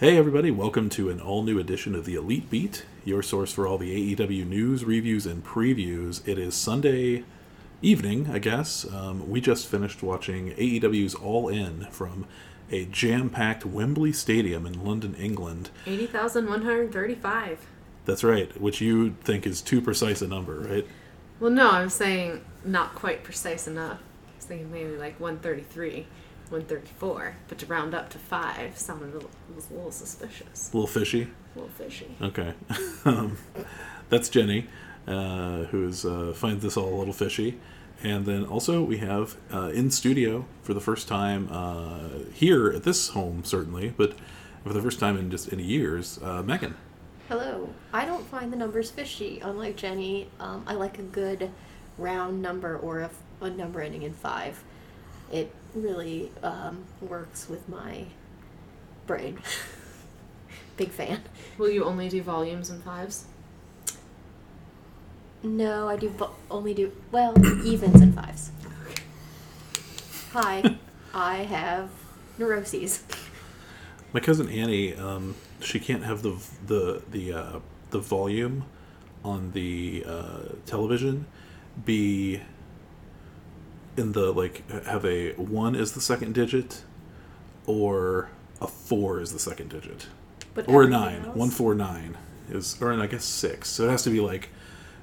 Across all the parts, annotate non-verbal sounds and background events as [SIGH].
Hey, everybody, welcome to an all new edition of the Elite Beat, your source for all the AEW news, reviews, and previews. It is Sunday evening, I guess. Um, we just finished watching AEW's All In from a jam packed Wembley Stadium in London, England. 80,135. That's right, which you think is too precise a number, right? Well, no, I'm saying not quite precise enough. I was thinking maybe like 133, 134. But to round up to 5 sounded a little, was a little suspicious. A little fishy. A little fishy. Okay. [LAUGHS] um, that's Jenny, uh, who is, uh, finds this all a little fishy. And then also we have uh, in studio for the first time uh, here at this home, certainly, but for the first time in just any years, uh, Megan. Hello. I don't find the numbers fishy, unlike Jenny. Um, I like a good round number or a, a number ending in five. It really um, works with my brain. [LAUGHS] Big fan. Will you only do volumes and fives? No, I do vo- only do, well, [COUGHS] evens and fives. Hi, [LAUGHS] I have neuroses. My cousin Annie, um, she can't have the the the uh, the volume on the uh, television be in the like have a one is the second digit or a four is the second digit. But or a nine. else- one four nine is or I guess six. So it has to be like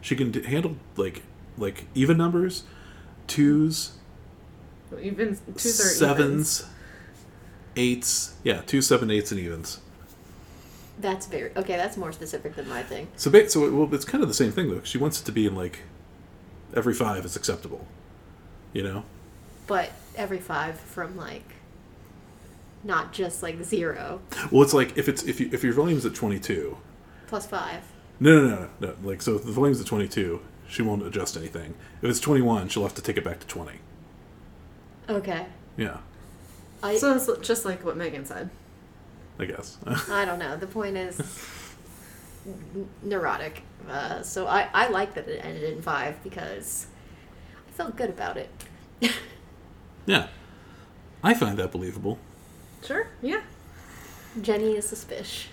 she can d- handle like like even numbers twos Even two thirds. sevens eights. Yeah two seven eights and evens. That's very, okay, that's more specific than my thing. So, ba- so it, well, it's kind of the same thing though. She wants it to be in like every five is acceptable, you know. But every five from like, not just like zero Well, it's like if it's if you if your volume's at twenty two. plus five. No, no, no, no. Like so, if the volume's at twenty two, she won't adjust anything. If it's twenty one, she'll have to take it back to twenty. Okay. Yeah, I, So it's just like what Megan said. I guess. [LAUGHS] I don't know. The point is n- neurotic. Uh, so I, I like that it ended in five because I felt good about it. [LAUGHS] yeah, I find that believable. Sure, yeah. Jenny is suspicious.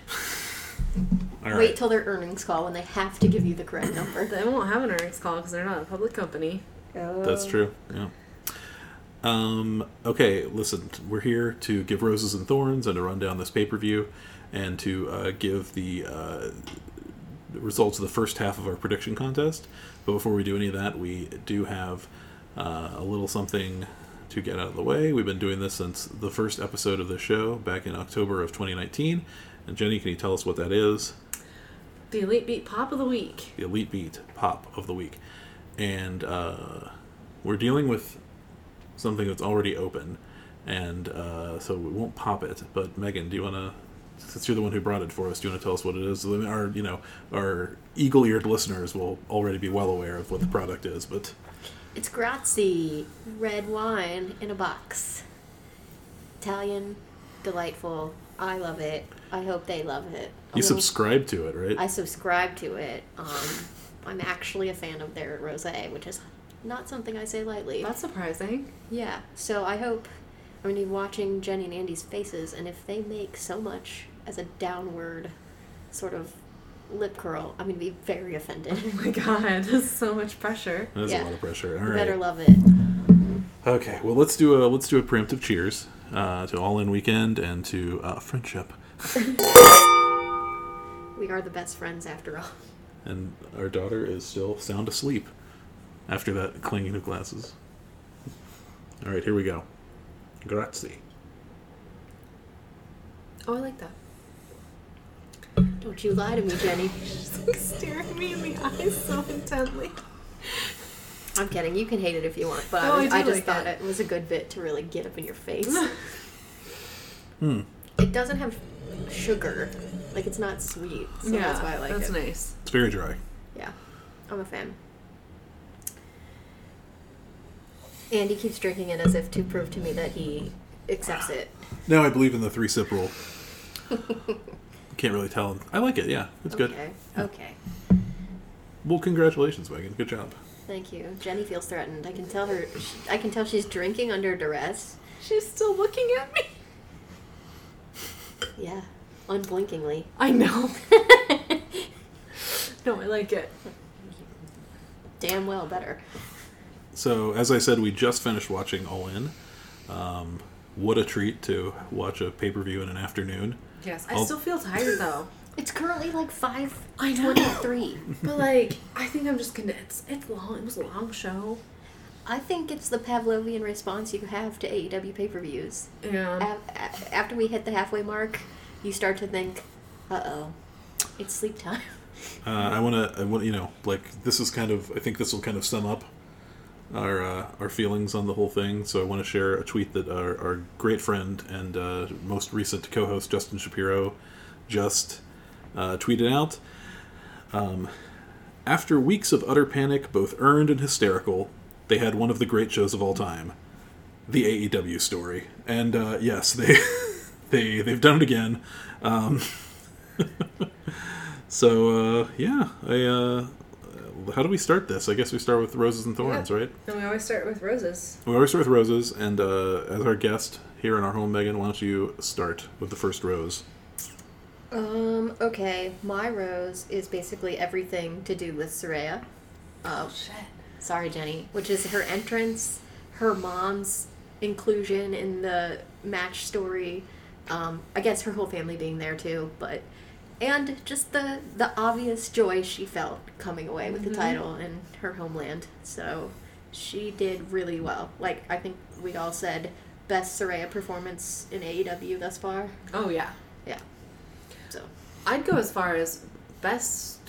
All right. Wait till their earnings call when they have to give you the correct number. They won't have an earnings call because they're not a public company. That's true. Yeah. Um, okay, listen, we're here to give roses and thorns and to run down this pay per view and to uh, give the uh, results of the first half of our prediction contest. But before we do any of that, we do have uh, a little something to get out of the way. We've been doing this since the first episode of the show back in October of 2019. And Jenny, can you tell us what that is? The Elite Beat Pop of the Week. the Elite Beat Pop of the Week. And uh, we're dealing with something that's already open, and uh, so we won't pop it. But Megan, do you want to, since you're the one who brought it for us, do you want to tell us what it is? Our, you know, our eagle-eared listeners will already be well aware of what the product is, but It's Grazie red wine in a box. Italian, delightful. I love it. I hope they love it. A you little- subscribe to it, right? I subscribe to it. Um, I'm actually a fan of their rosé, which is not something I say lightly. That's surprising. Yeah. So I hope I'm gonna be watching Jenny and Andy's faces, and if they make so much as a downward sort of lip curl, I'm gonna be very offended. Oh my god, [LAUGHS] that's so much pressure. That's yeah. a lot of pressure. All You right. better love it. Okay, well let's do a let's do a preemptive cheers uh, to All In Weekend and to uh, friendship. [LAUGHS] We are the best friends after all. And our daughter is still sound asleep after that clanging of glasses. All right, here we go. Grazie. Oh, I like that. Don't you lie to me, Jenny. She's like staring me in the eyes so intently. I'm kidding. You can hate it if you want, but No, I, I was, do I, just like thought it. it. was a good bit to really get up in your face. [LAUGHS] Hmm. It doesn't have sugar. Like, it's not sweet. So yeah, that's why I like that's it. nice. It's very dry. Yeah, I'm a fan. Andy keeps drinking it as if to prove to me that he accepts it. Now I believe in the three sip rule. [LAUGHS] Can't really tell. I like it. Yeah, it's good. Okay. Okay. Well, congratulations, Megan. Good job. Thank you. Jenny feels threatened. I can tell her. I can tell she's drinking under duress. She's still looking at me. [LAUGHS] Yeah. unblinkingly. I know. [LAUGHS] no, I like it. Damn well better. So, as I said, we just finished watching All In. Um, what a treat to watch a pay per view in an afternoon. Yes, I I'll- still feel tired though. [LAUGHS] It's currently like five I know. twenty-three. But like, I think I'm just gonna. It's it's long. It was a long show. I think it's the Pavlovian response you have to AEW pay-per-views. Yeah. A- a- after we hit the halfway mark, you start to think, "Uh oh, it's sleep time." Uh, I want to, I want you know, like this is kind of, I think this will kind of sum up our uh, our feelings on the whole thing. So I want to share a tweet that our, our great friend and uh, most recent co-host Justin Shapiro just uh, tweeted out. Um, after weeks of utter panic, both earned and hysterical, they had one of the great shows of all time, the AEW story. And uh, yes, they [LAUGHS] they they've done it again. Um, [LAUGHS] so uh, yeah, I. How do we start this? I guess we start with roses and thorns, Yeah. right? And we always start with roses. We always start with roses, and uh, as our guest here in our home, Megan, why don't you start with the first rose? Um. Okay, my rose is basically everything to do with Saraya. Uh, shit. sorry, Jenny. Which is her entrance, her mom's inclusion in the match story. Um, I guess her whole family being there too, but and just the the obvious joy she felt coming away with the mm-hmm. title in her homeland. So she did really well. Like I think we all said, best Saraya performance in AEW thus far. Oh yeah. Yeah. So I'd go as far as best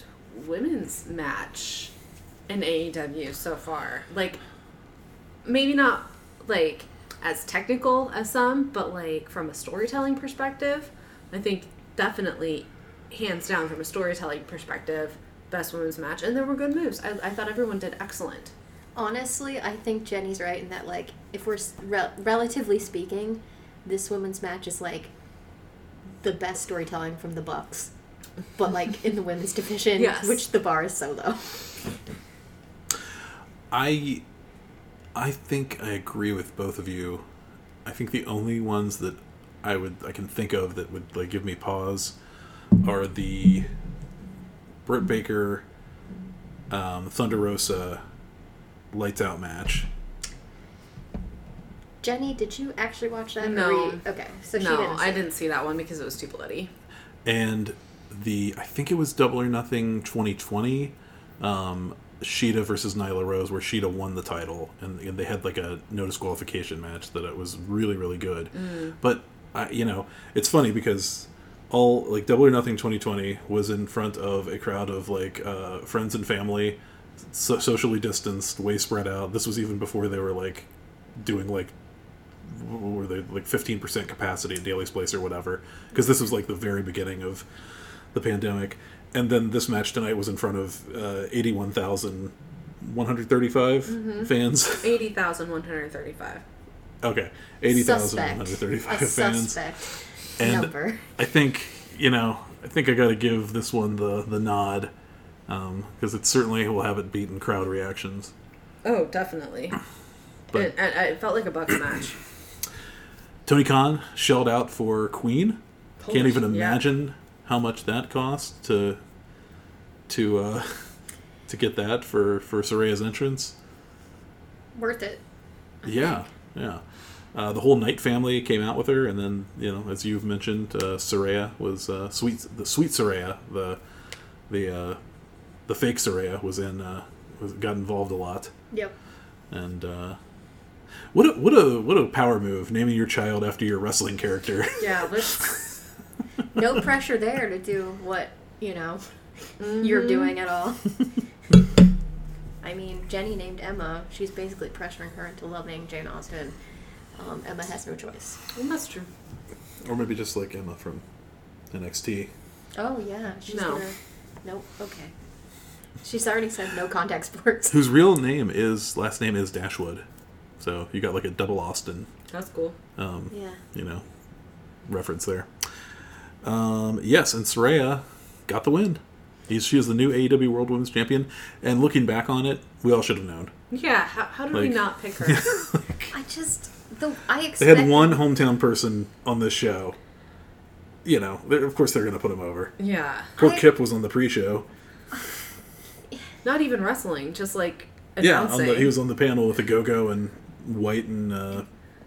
women's match in AEW so far. Like, maybe not like as technical as some, but like from a storytelling perspective, I think definitely hands down from a storytelling perspective, best women's match. And there were good moves. I, I thought everyone did excellent. Honestly, I think Jenny's right in that, like, if we're s- rel- relatively speaking, this women's match is like the best storytelling from the Bucks, but like in the women's [LAUGHS] division, Yes. which the bar is so low. I I think I agree with both of you. I think the only ones that I would I can think of that would like give me pause are the Britt Baker um, Thunder Rosa lights out match. Jenny, did you actually watch that? No. were you- Okay, so she no, didn't. I didn't see that one because it was too bloody. and the I think it was Double or Nothing 2020, um, Shida versus Nyla Rose, where Shida won the title, and, and they had like a no disqualification match that it was really really good. But I, you know, it's funny because all like Double or Nothing 2020 was in front of a crowd of like uh, friends and family, so- socially distanced, way spread out. This was even before they were like doing like were they like 15% capacity at Daly's Place or whatever because this was like the very beginning of the pandemic and then this match tonight was in front of uh, 81,135 fans 80,135. okay Suspect. 80,135 fans suspect And- number. I think you know I think I got to give this one the the nod because it certainly will have it beaten crowd reactions Oh, definitely. But- and it felt like a Bucks match. Tony Khan shelled out for Queen Holy Can't even shit, yeah. imagine how much that cost to to uh, [LAUGHS] to get that for for Saraya's entrance. Worth it. Yeah, yeah. Uh, the whole Knight family came out with her, and then you know, as you've mentioned, uh, Saraya was uh, sweet. The sweet Saraya, the the uh, the fake Saraya was in uh, was, got involved a lot, Yep. and uh, what a what a what a power move naming your child after your wrestling character. [LAUGHS] Yeah, let's. No pressure there to do what you know Mm-hmm. you're doing at all. [LAUGHS] I mean, Jenny named Emma. She's basically pressuring her into loving Jane Austen. Um, Emma has no choice. Well, that's true. or maybe just like Emma from NXT. Oh yeah, she's No. gonna. Nope. Okay. She's already said no contact sports. whose real name is last name is Dashwood. So you got like a double Austen, That's cool. um, Yeah. you know, reference there. Um, yes, and Saraya got the win. He's, she is the new AEW World Women's Champion, and looking back on it, we all should have known. Yeah, how, how did we not pick her? [LAUGHS] I just the I They had one hometown person on this show, you know, of course they're going to put him over. Yeah. Poor I- Kip was on the pre-show. Not even wrestling, just like Yeah, on the, he was on the panel with the Go-Go and Wight and uh,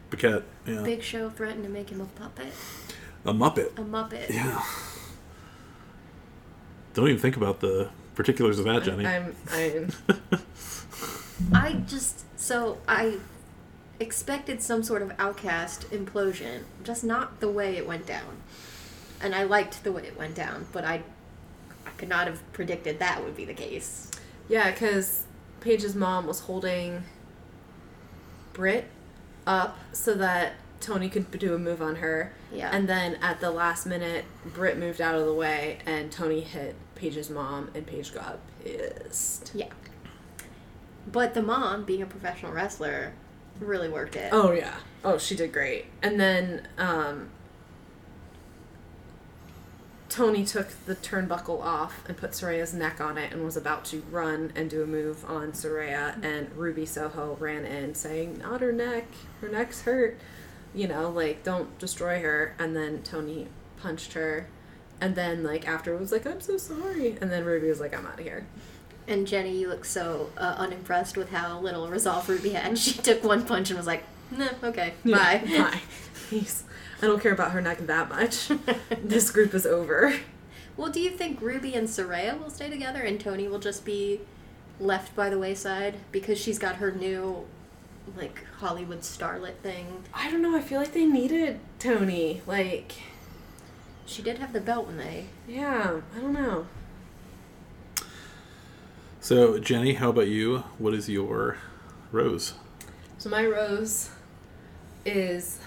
Paquette. Yeah, Big Show threatened to make him a puppet, a Muppet. a Muppet. Yeah. Don't even think about the particulars of that, Jenny. I'm, I'm, [LAUGHS] I just so I expected some sort of outcast implosion, just not the way it went down. And I liked the way it went down, but I I could not have predicted that would be the case. yeah, because Paige's mom was holding Britt up so that Toni could do a move on her. Yeah. And then at the last minute, Britt moved out of the way and Toni hit Paige's mom, and Paige got pissed. Yeah. But the mom, being a professional wrestler, really worked it. Oh yeah. Oh, she did great. And then um, Toni took the turnbuckle off and put Saraya's neck on it and was about to run and do a move on Saraya and Ruby Soho ran in saying, Not her neck. Her neck's hurt. You know, like don't destroy her and then Toni punched her and then like after was like, I'm so sorry and then Ruby was like, I'm out of here. And Jenny, you look so uh, unimpressed with how little resolve Ruby had. She took one punch and was like, "Nah, okay, [LAUGHS] bye." Bye. Peace. I don't care about her neck that much. [LAUGHS] this group is over. well, do you think Ruby and Saraya will stay together and Toni will just be left by the wayside because she's got her new, like Hollywood starlet thing? I don't know. I feel like they needed Toni. Like, She did have the belt when they. yeah, I don't know. So, Jenny, how about you? What is your rose? So my rose is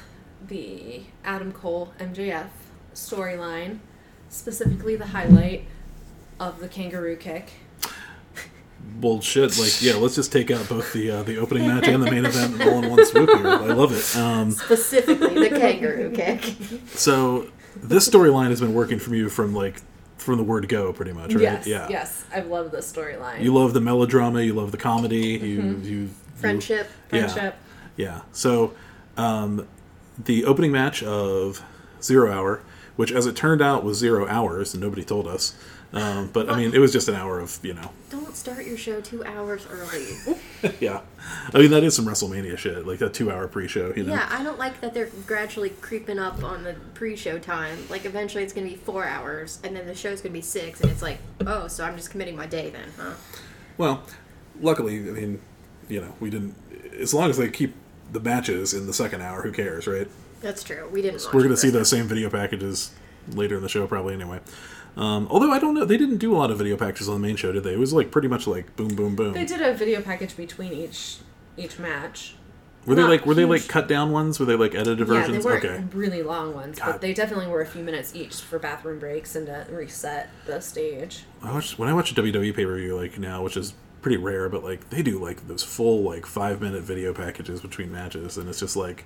the Adam Cole MJF storyline, specifically the highlight of the kangaroo kick. Bullshit. Like, yeah, let's just take out both the uh, the opening match and the main event all in one swoop here. I love it. Um, Specifically, the kangaroo kick. so, this storyline has been working for you from like from the word go, pretty much, right? Yes, yeah. yes, I love this storyline. You love the melodrama. You love the comedy. You you you- Friendship. yeah. Friendship. Yeah. So, um, the opening match of Zero Hour, which as it turned out was zero hours, and nobody told us. Um, but I mean, it was just an hour of you know, Don't start your show two hours early. [LAUGHS] yeah. I mean, that is some WrestleMania shit, like that two-hour pre-show. You know. Yeah, I don't like that they're gradually creeping up on the pre-show time. Like eventually it's gonna be four hours, and then the show's gonna be six, and it's like, oh, so I'm just committing my day then, huh? Well, luckily, I mean, you know, we didn't. As long as they keep the matches in the second hour, who cares, right? That's true. We didn't. Watch We're going to see those same video packages later in the show, probably anyway. Um, although I don't know, they didn't do a lot of video packages on the main show, did they? It was like pretty much like boom, boom, boom. They did a video package between each each match. were they not like were they like cut down ones? Were they like edited Yeah, versions? they weren't okay. really long ones, God. but they definitely were a few minutes each for bathroom breaks and to reset the stage. I watch, when I watch a WWE pay per view like now, which is pretty rare, but like they do like those full like five minute video packages between matches, and it's just like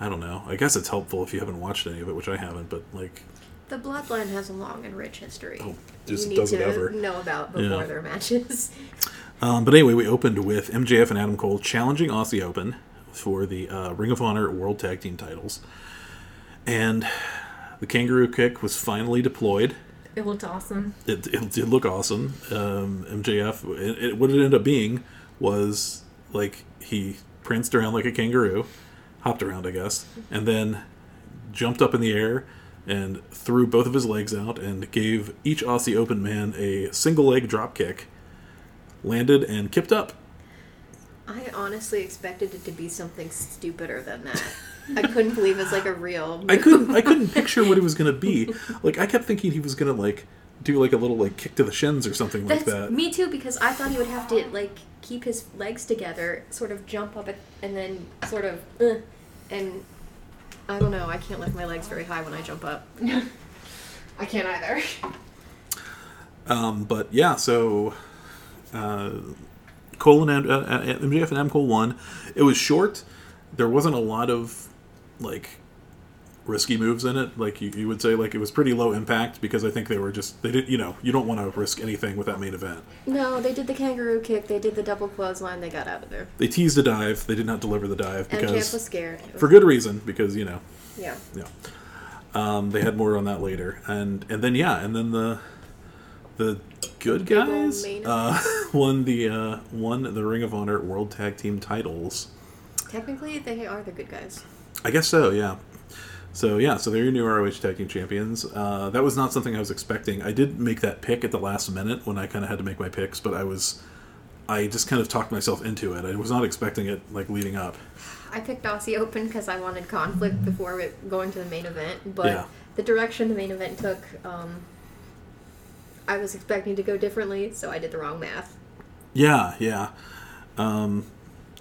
I don't know. I guess it's helpful if you haven't watched any of it, which I haven't, but like The Bloodline has a long and rich history. Oh, just you need does it to ever. know about before Yeah. their matches. [LAUGHS] Um, but anyway, we opened with MJF and Adam Cole challenging Aussie Open for the uh, Ring of Honor World Tag Team titles. And the kangaroo kick was finally deployed. It looked awesome. It, it did look awesome. Um, MJF, it, it, what it ended up being was like he pranced around like a kangaroo, hopped around, I guess, and then jumped up in the air and threw both of his legs out and gave each Aussie Open man a single leg drop kick, landed and kipped up. I honestly expected it to be something stupider than that. I couldn't believe it's like a real. I couldn't I couldn't picture what it was gonna be. [LAUGHS] Like I kept thinking he was gonna like do like a little like kick to the shins or something like that. me too because I thought he would have to like keep his legs together, sort of jump up and then sort of, uh, and I don't know. I can't lift my legs very high when I jump up. [LAUGHS] I can't either. Um, but yeah, so uh, Cole and uh, MJF and M Cole won. It was short. There wasn't a lot of like risky moves in it. Like you, you would say, like it was pretty low impact because I think they were just they didn't You know, you don't want to risk anything with that main event. No, they did the kangaroo kick. They did the double clothesline. They got out of there. They teased a dive. They did not deliver the dive MJF because was scared. Was- for good reason because you know yeah. yeah. Um, they had more on that later, and and then yeah, and then the the good guys uh, [LAUGHS] won the uh, won the Ring of Honor World Tag Team titles. Technically, they are the good guys. I guess so, yeah. So yeah, so they're your new ROH Tag Team Champions. Uh, that was not something I was expecting. I did make that pick at the last minute when I kind of had to make my picks, but I was, I just kind of talked myself into it. I was not expecting it like leading up. I picked Aussie Open because I wanted conflict before it going to the main event, but Yeah. the direction the main event took, um, I was expecting to go differently, so I did the wrong math. Yeah, yeah. Um,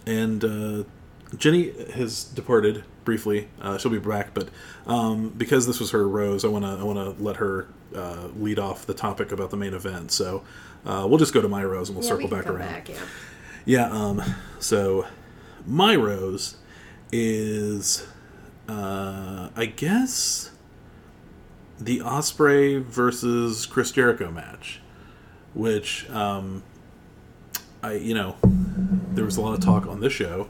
and uh, Jenny has departed briefly. Uh, she'll be back, but um, because this was her rose, I want to I want to let her uh, lead off the topic about the main event. So uh, we'll just go to my rose and we'll yeah, circle we back around. back. Yeah. Yeah. Um. So, my rose is, uh, I guess, the Ospreay versus Chris Jericho match, which, um, I you know, there was a lot of talk on this show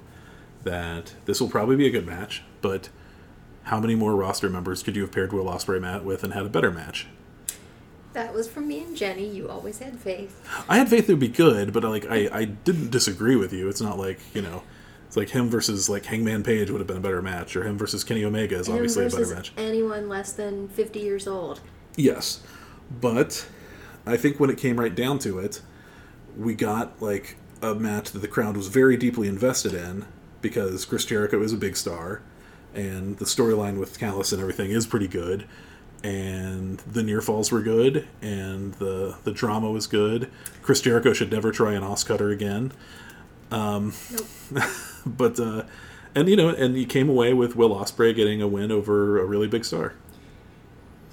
that this will probably be a good match, but how many more roster members could you have paired Will Ospreay Matt with and had a better match? That was from me and Jenny. You always had faith. I had faith it would be good, but like I, I didn't disagree with you. It's not like you know, it's like him versus like Hangman Page would have been a better match, or him versus Kenny Omega is Him obviously a better match. anyone less than 50 years old. Yes, but I think when it came right down to it, we got like a match that the crowd was very deeply invested in because Chris Jericho is a big star, and the storyline with Callis and everything is pretty good, and the near falls were good, and the the drama was good. Chris Jericho should never try an OsCutter again. Um, Nope. [LAUGHS] but uh, and you know, and he came away with Will Ospreay getting a win over a really big star.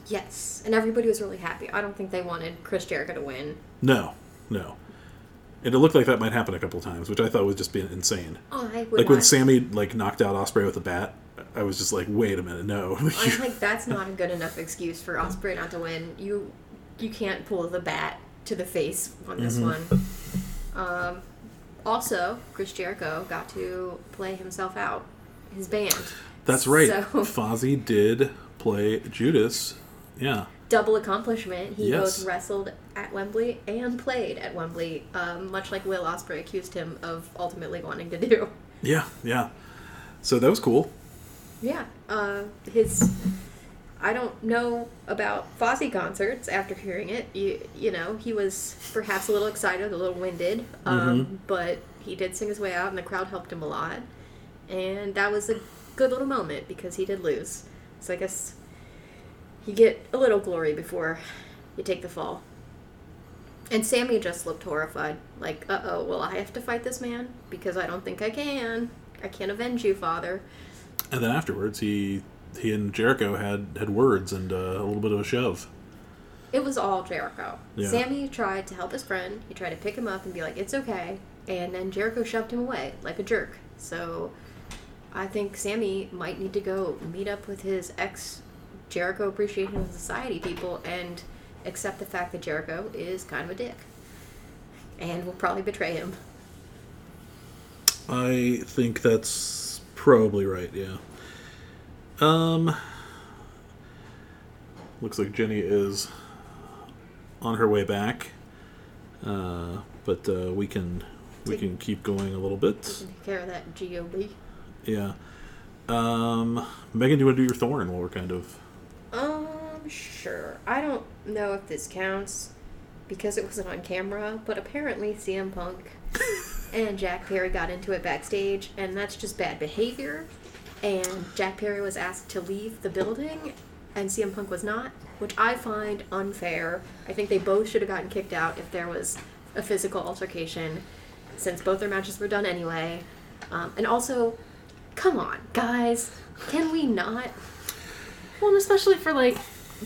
Yes, and everybody was really happy. I don't think they wanted Chris Jericho to win. No, no. And it looked like that might happen a couple times, which I thought was just being insane. I would Like when Sammy like knocked out Ospreay with a bat, I was just like, wait a minute, no. [LAUGHS] I'm like, that's not a good enough excuse for Ospreay not to win. You, you can't pull the bat to the face on this Mm-hmm. one. Um, also, Chris Jericho got to play himself out, his band. That's right. So- [LAUGHS] Fozzy did play Judas. Yeah. Double accomplishment. He Yes. both wrestled at Wembley and played at Wembley, um, much like Will Ospreay accused him of ultimately wanting to do. Yeah, yeah. So that was cool. Yeah, uh, his. I don't know about Fozzy concerts after hearing it. You, you know, he was perhaps a little excited, a little winded, um, but he did sing his way out, and the crowd helped him a lot. And that was a good little moment because he did lose. So I guess you get a little glory before you take the fall. And Sammy just looked horrified, like, "Uh oh, will I have to fight this man? Because I don't think I can. I can't avenge you, father." And then afterwards, he he and Jericho had had words and uh, a little bit of a shove. It was all Jericho. Yeah. Sammy tried to help his friend. He tried to pick him up and be like, "It's okay," and then Jericho shoved him away like a jerk. So, I think Sammy might need to go meet up with his ex Jericho Appreciation of Society people and accept the fact that Jericho is kind of a dick, and will probably betray him. I think that's probably right. Yeah. Um. Looks like Jenny is on her way back, uh, but uh, we can we can keep going a little bit. Take care of that gob. Yeah. Um, Megan, do you want to do your thorn while we're kind of? Um, sure. I don't know if this counts because it wasn't on camera, but apparently CM Punk [LAUGHS] and Jack Perry got into it backstage, and that's just bad behavior. And Jack Perry was asked to leave the building, and CM Punk was not, which I find unfair. I think they both should have gotten kicked out if there was a physical altercation, since both their matches were done anyway. Um, and also, come on, guys, can we not? Well, and especially for like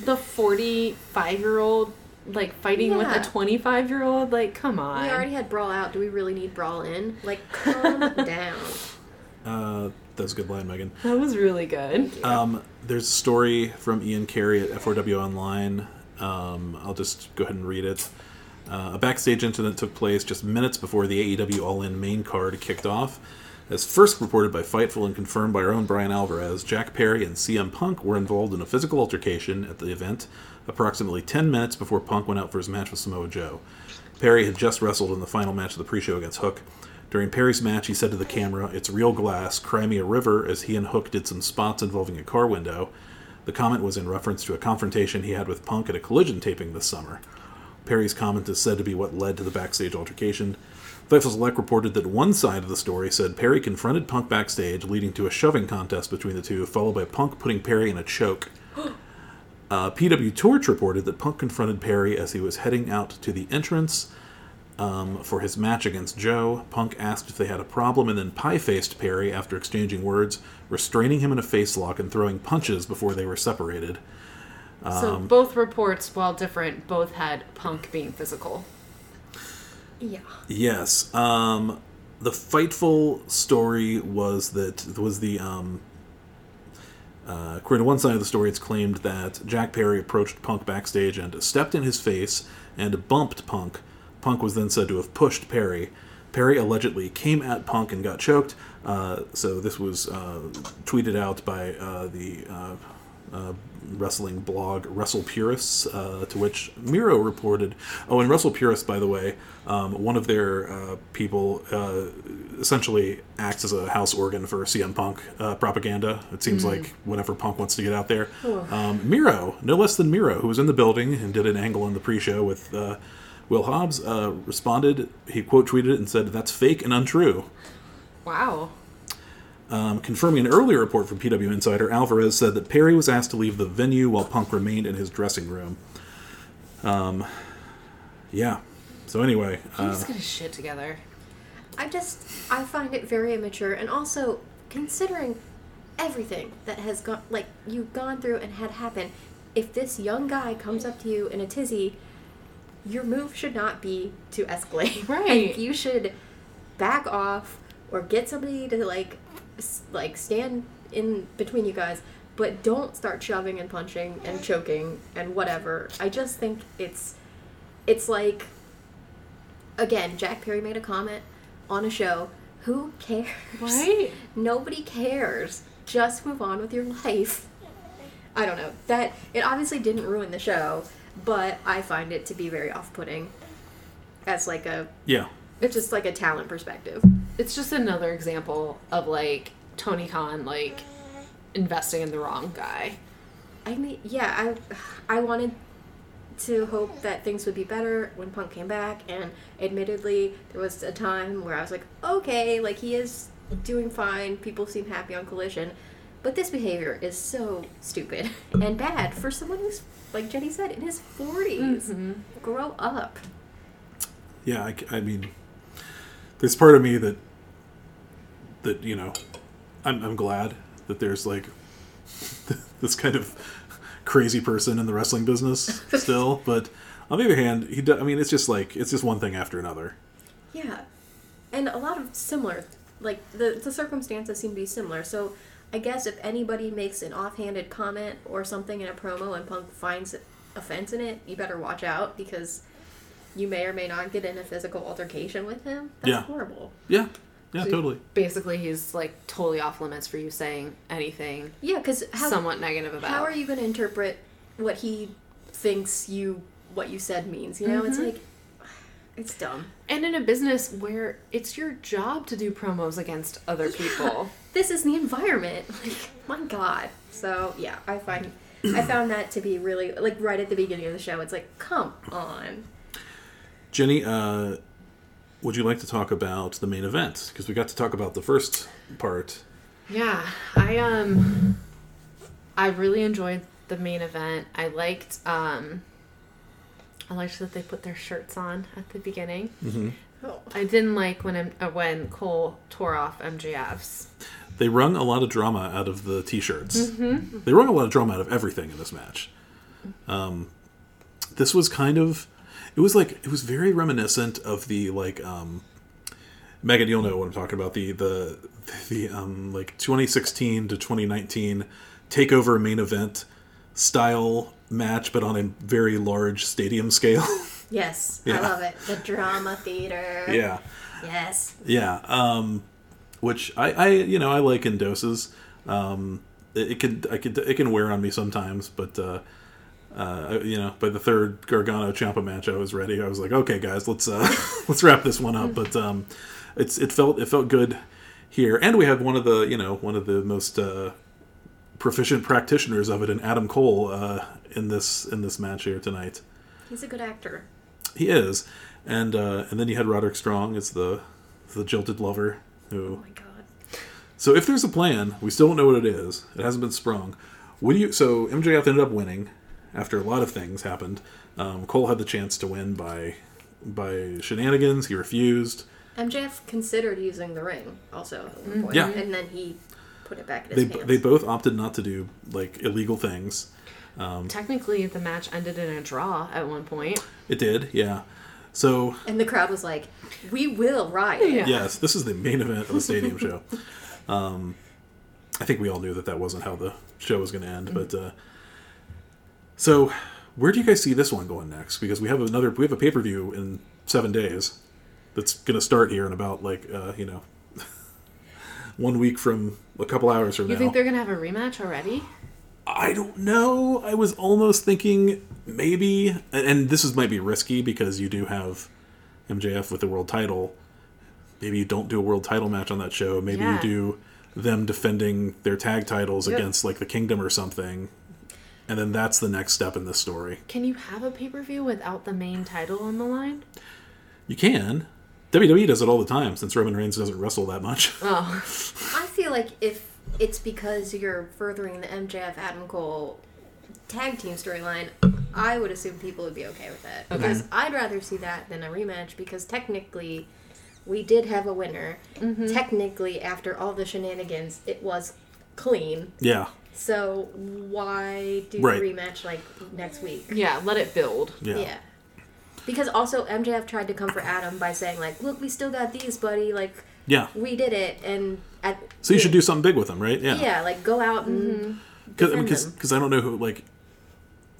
the 45 year old, like fighting with a 25 year old. Like, come on. We already had brawl out. Do we really need brawl in? Like, calm [LAUGHS] down. Uh, that's a good line, Megan. that was really good. Um, there's a story from Ian Carey at F4W Online. Um, I'll just go ahead and read it. Uh, a backstage incident took place just minutes before the AEW All In main card kicked off. As first reported by Fightful and confirmed by our own Bryan Alvarez, Jack Perry and CM Punk were involved in a physical altercation at the event approximately 10 minutes before Punk went out for his match with Samoa Joe. Perry had just wrestled in the final match of the pre show against Hook. During Perry's match, he said to the camera, It's real glass, cry me a river, as he and Hook did some spots involving a car window. The comment was in reference to a confrontation he had with Punk at a collision taping this summer. Perry's comment is said to be what led to the backstage altercation. Fightful Select reported that one side of the story said Perry confronted Punk backstage, leading to a shoving contest between the two, followed by Punk putting Perry in a choke. [GASPS] Uh, PW Torch reported that Punk confronted Perry as he was heading out to the entrance um, for his match against Joe. Punk asked if they had a problem and then pie faced Perry after exchanging words, restraining him in a face lock and throwing punches before they were separated. so both reports, while different, both had Punk being physical. Yeah. Yes. Um, the Fightful story was that was the um, uh, according to one side of the story, it's claimed that Jack Perry approached Punk backstage and stepped in his face and bumped Punk. Punk was then said to have pushed Perry. Perry allegedly came at Punk and got choked. Uh, so this was uh, tweeted out by uh, the uh, wrestling blog Wrestle Purists, uh, to which Miro reported. Oh, and Wrestle Purists, by the way, um, one of their uh, people uh, essentially acts as a house organ for CM Punk uh, propaganda. It seems like whenever Punk wants to get out there, um, Miro, no less than Miro, who was in the building and did an angle in the pre-show with. Uh, Will Hobbs uh, responded. He quote tweeted it and said, "That's fake and untrue." Wow. Um, confirming an earlier report from PW Insider, Alvarez said that Perry was asked to leave the venue while Punk remained in his dressing room. Um, yeah. So anyway, He's uh, got his shit together. I just I find it very immature and also considering everything that has gone like you've gone through and had happen, if this young guy comes up to you in a tizzy, your move should not be to escalate. [LAUGHS] Right. And you should back off or get somebody to like s- like stand in between you guys, but don't start shoving and punching and choking and whatever. I just think it's it's like again, Jack Perry made a comment on a show. Who cares? Right? [LAUGHS] Nobody cares. Just move on with your life. I don't know. That it obviously didn't ruin the show, but I find it to be very off-putting as like a yeah, it's just like a talent perspective. It's just another example of like Tony Khan like investing in the wrong guy. I mean, yeah, I I wanted to hope that things would be better when Punk came back, and admittedly, there was a time where I was like, okay, like he is doing fine. People seem happy on Collision, but this behavior is so stupid [LAUGHS] and bad for someone who's like Jenny said in his 40s. Mm-hmm. Grow up. yeah. I mean, there's part of me that that you know, I'm I'm glad that there's like [LAUGHS] this kind of crazy person in the wrestling business [LAUGHS] still, but on the other hand, he. Do, I mean, it's just like it's just one thing after another. Yeah, and a lot of similar, like the the circumstances seem to be similar. So I guess if anybody makes an offhanded comment or something in a promo and Punk finds offense in it, you better watch out because you may or may not get in a physical altercation with him. That's Yeah. horrible. Yeah, yeah, So totally. Basically, he's like totally off limits for you saying anything Yeah, because somewhat negative about. how are you going to interpret what he thinks you what you said means? You know, it's mm-hmm. like [SIGHS] it's dumb. And in a business where it's your job to do promos against other people. this is the environment. [LAUGHS] Like, my God. So yeah, I find I found that to be really like right at the beginning of the show. It's like, come on. Jenny, uh, would you like to talk about the main event? Because we got to talk about the first part. Yeah, I um I really enjoyed the main event. I liked um I liked that they put their shirts on at the beginning. Oh. I didn't like when M- uh, when Cole tore off MJF's. They wrung a lot of drama out of the t-shirts. They wrung a lot of drama out of everything in this match. Um, this was kind of, it was like it was very reminiscent of the like, um, Megan, you'll know what I'm talking about the the the um, like 2016 to 2019 takeover main event style match, but on a very large stadium scale. [LAUGHS] Yes, Yeah. I love it. The drama theater. yeah. Yes. Yeah. Um, which I, I you know I like in doses. Um, it, it can I could it can wear on me sometimes, but uh, uh, you know by the third Gargano Ciampa match, I was ready. I was like, okay, guys, let's uh, [LAUGHS] let's wrap this one up. But um, it's it felt it felt good here, and we had one of the you know one of the most uh, proficient practitioners of it in Adam Cole uh, in this in this match here tonight. He's a good actor. He is, and uh, and then you had Roderick Strong as the the jilted lover Oh my god. So if there's a plan, we still don't know what it is. It hasn't been sprung. What do you? So MJF ended up winning after a lot of things happened. Um, Cole had the chance to win by by shenanigans. He refused. MJF considered using the ring also at one point, Yeah. and then he put it back in They his pants. they both opted not to do like illegal things. Technically, the match ended in a draw at one point. It did, yeah. So and the crowd was like, "We will riot." Yeah. yes, this is the main event of the stadium show. [LAUGHS] Um, I think we all knew that that wasn't how the show was going to end, but uh, so where do you guys see this one going next? Because we have another, we have a pay per view in seven days that's going to start here in about like uh, you know [LAUGHS] one week from a couple hours from You now. You think they're gonna have a rematch already? I don't know. I was almost thinking maybe, and- and this is might be risky because you do have MJF with the world title. Maybe you don't do a world title match on that show. Maybe Yeah. you do them defending their tag titles Yep. against like the Kingdom or something, and then that's the next step in this story. Can you have a pay per view without the main title on the line? You can. WWE does it all the time since Roman Reigns doesn't wrestle that much. Oh, [LAUGHS] I feel like if it's because you're furthering the MJF Adam Cole tag team storyline, I would assume people would be okay with that. Because I'd rather see that than a rematch because technically we did have a winner. Mm-hmm. Technically, after all the shenanigans, it was clean. yeah, So why do Right. the rematch like next week? yeah. Let it build. yeah, Yeah. Because also MJF tried to comfort Adam by saying like, "Look, we still got these, buddy. Like, yeah. we did it." And at So you should do something big with them, right? yeah, Yeah, like go out and mm-hmm. defend because them. because I don't know who like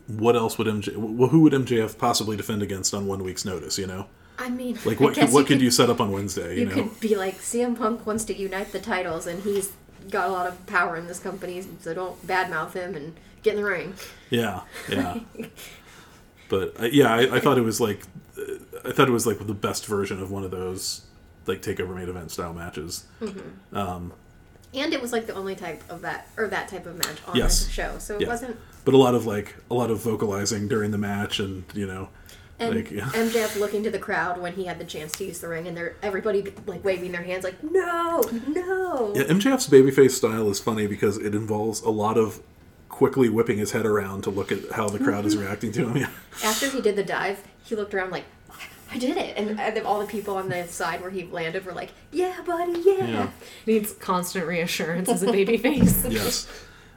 what else would MJ well, who would MJF possibly defend against on one week's notice? You know, I mean, like I what guess could, what you could you set up on Wednesday? You, You know, could be like CM Punk wants to unite the titles, and he's got a lot of power in this company, so don't badmouth him and get in the ring. yeah, yeah. [LAUGHS] but uh, yeah, I, I thought it was like uh, I thought it was like the best version of one of those like takeover main event style matches. Um, And it was like the only type of that or that type of match on Yes. the show, so it Yeah. wasn't. but a lot of like a lot of vocalizing during the match, and you know, And Like, yeah. MJF looking to the crowd when he had the chance to use the ring, and they're everybody like waving their hands, like no, no. yeah, MJF's babyface style is funny because it involves a lot of quickly whipping his head around to look at how the crowd is reacting to him. Yeah. After he did the dive, he looked around like, I did it, and, and then all the people on the side where he landed were like, Yeah, buddy, yeah. Yeah. Needs constant reassurance as a baby face. [LAUGHS] yes,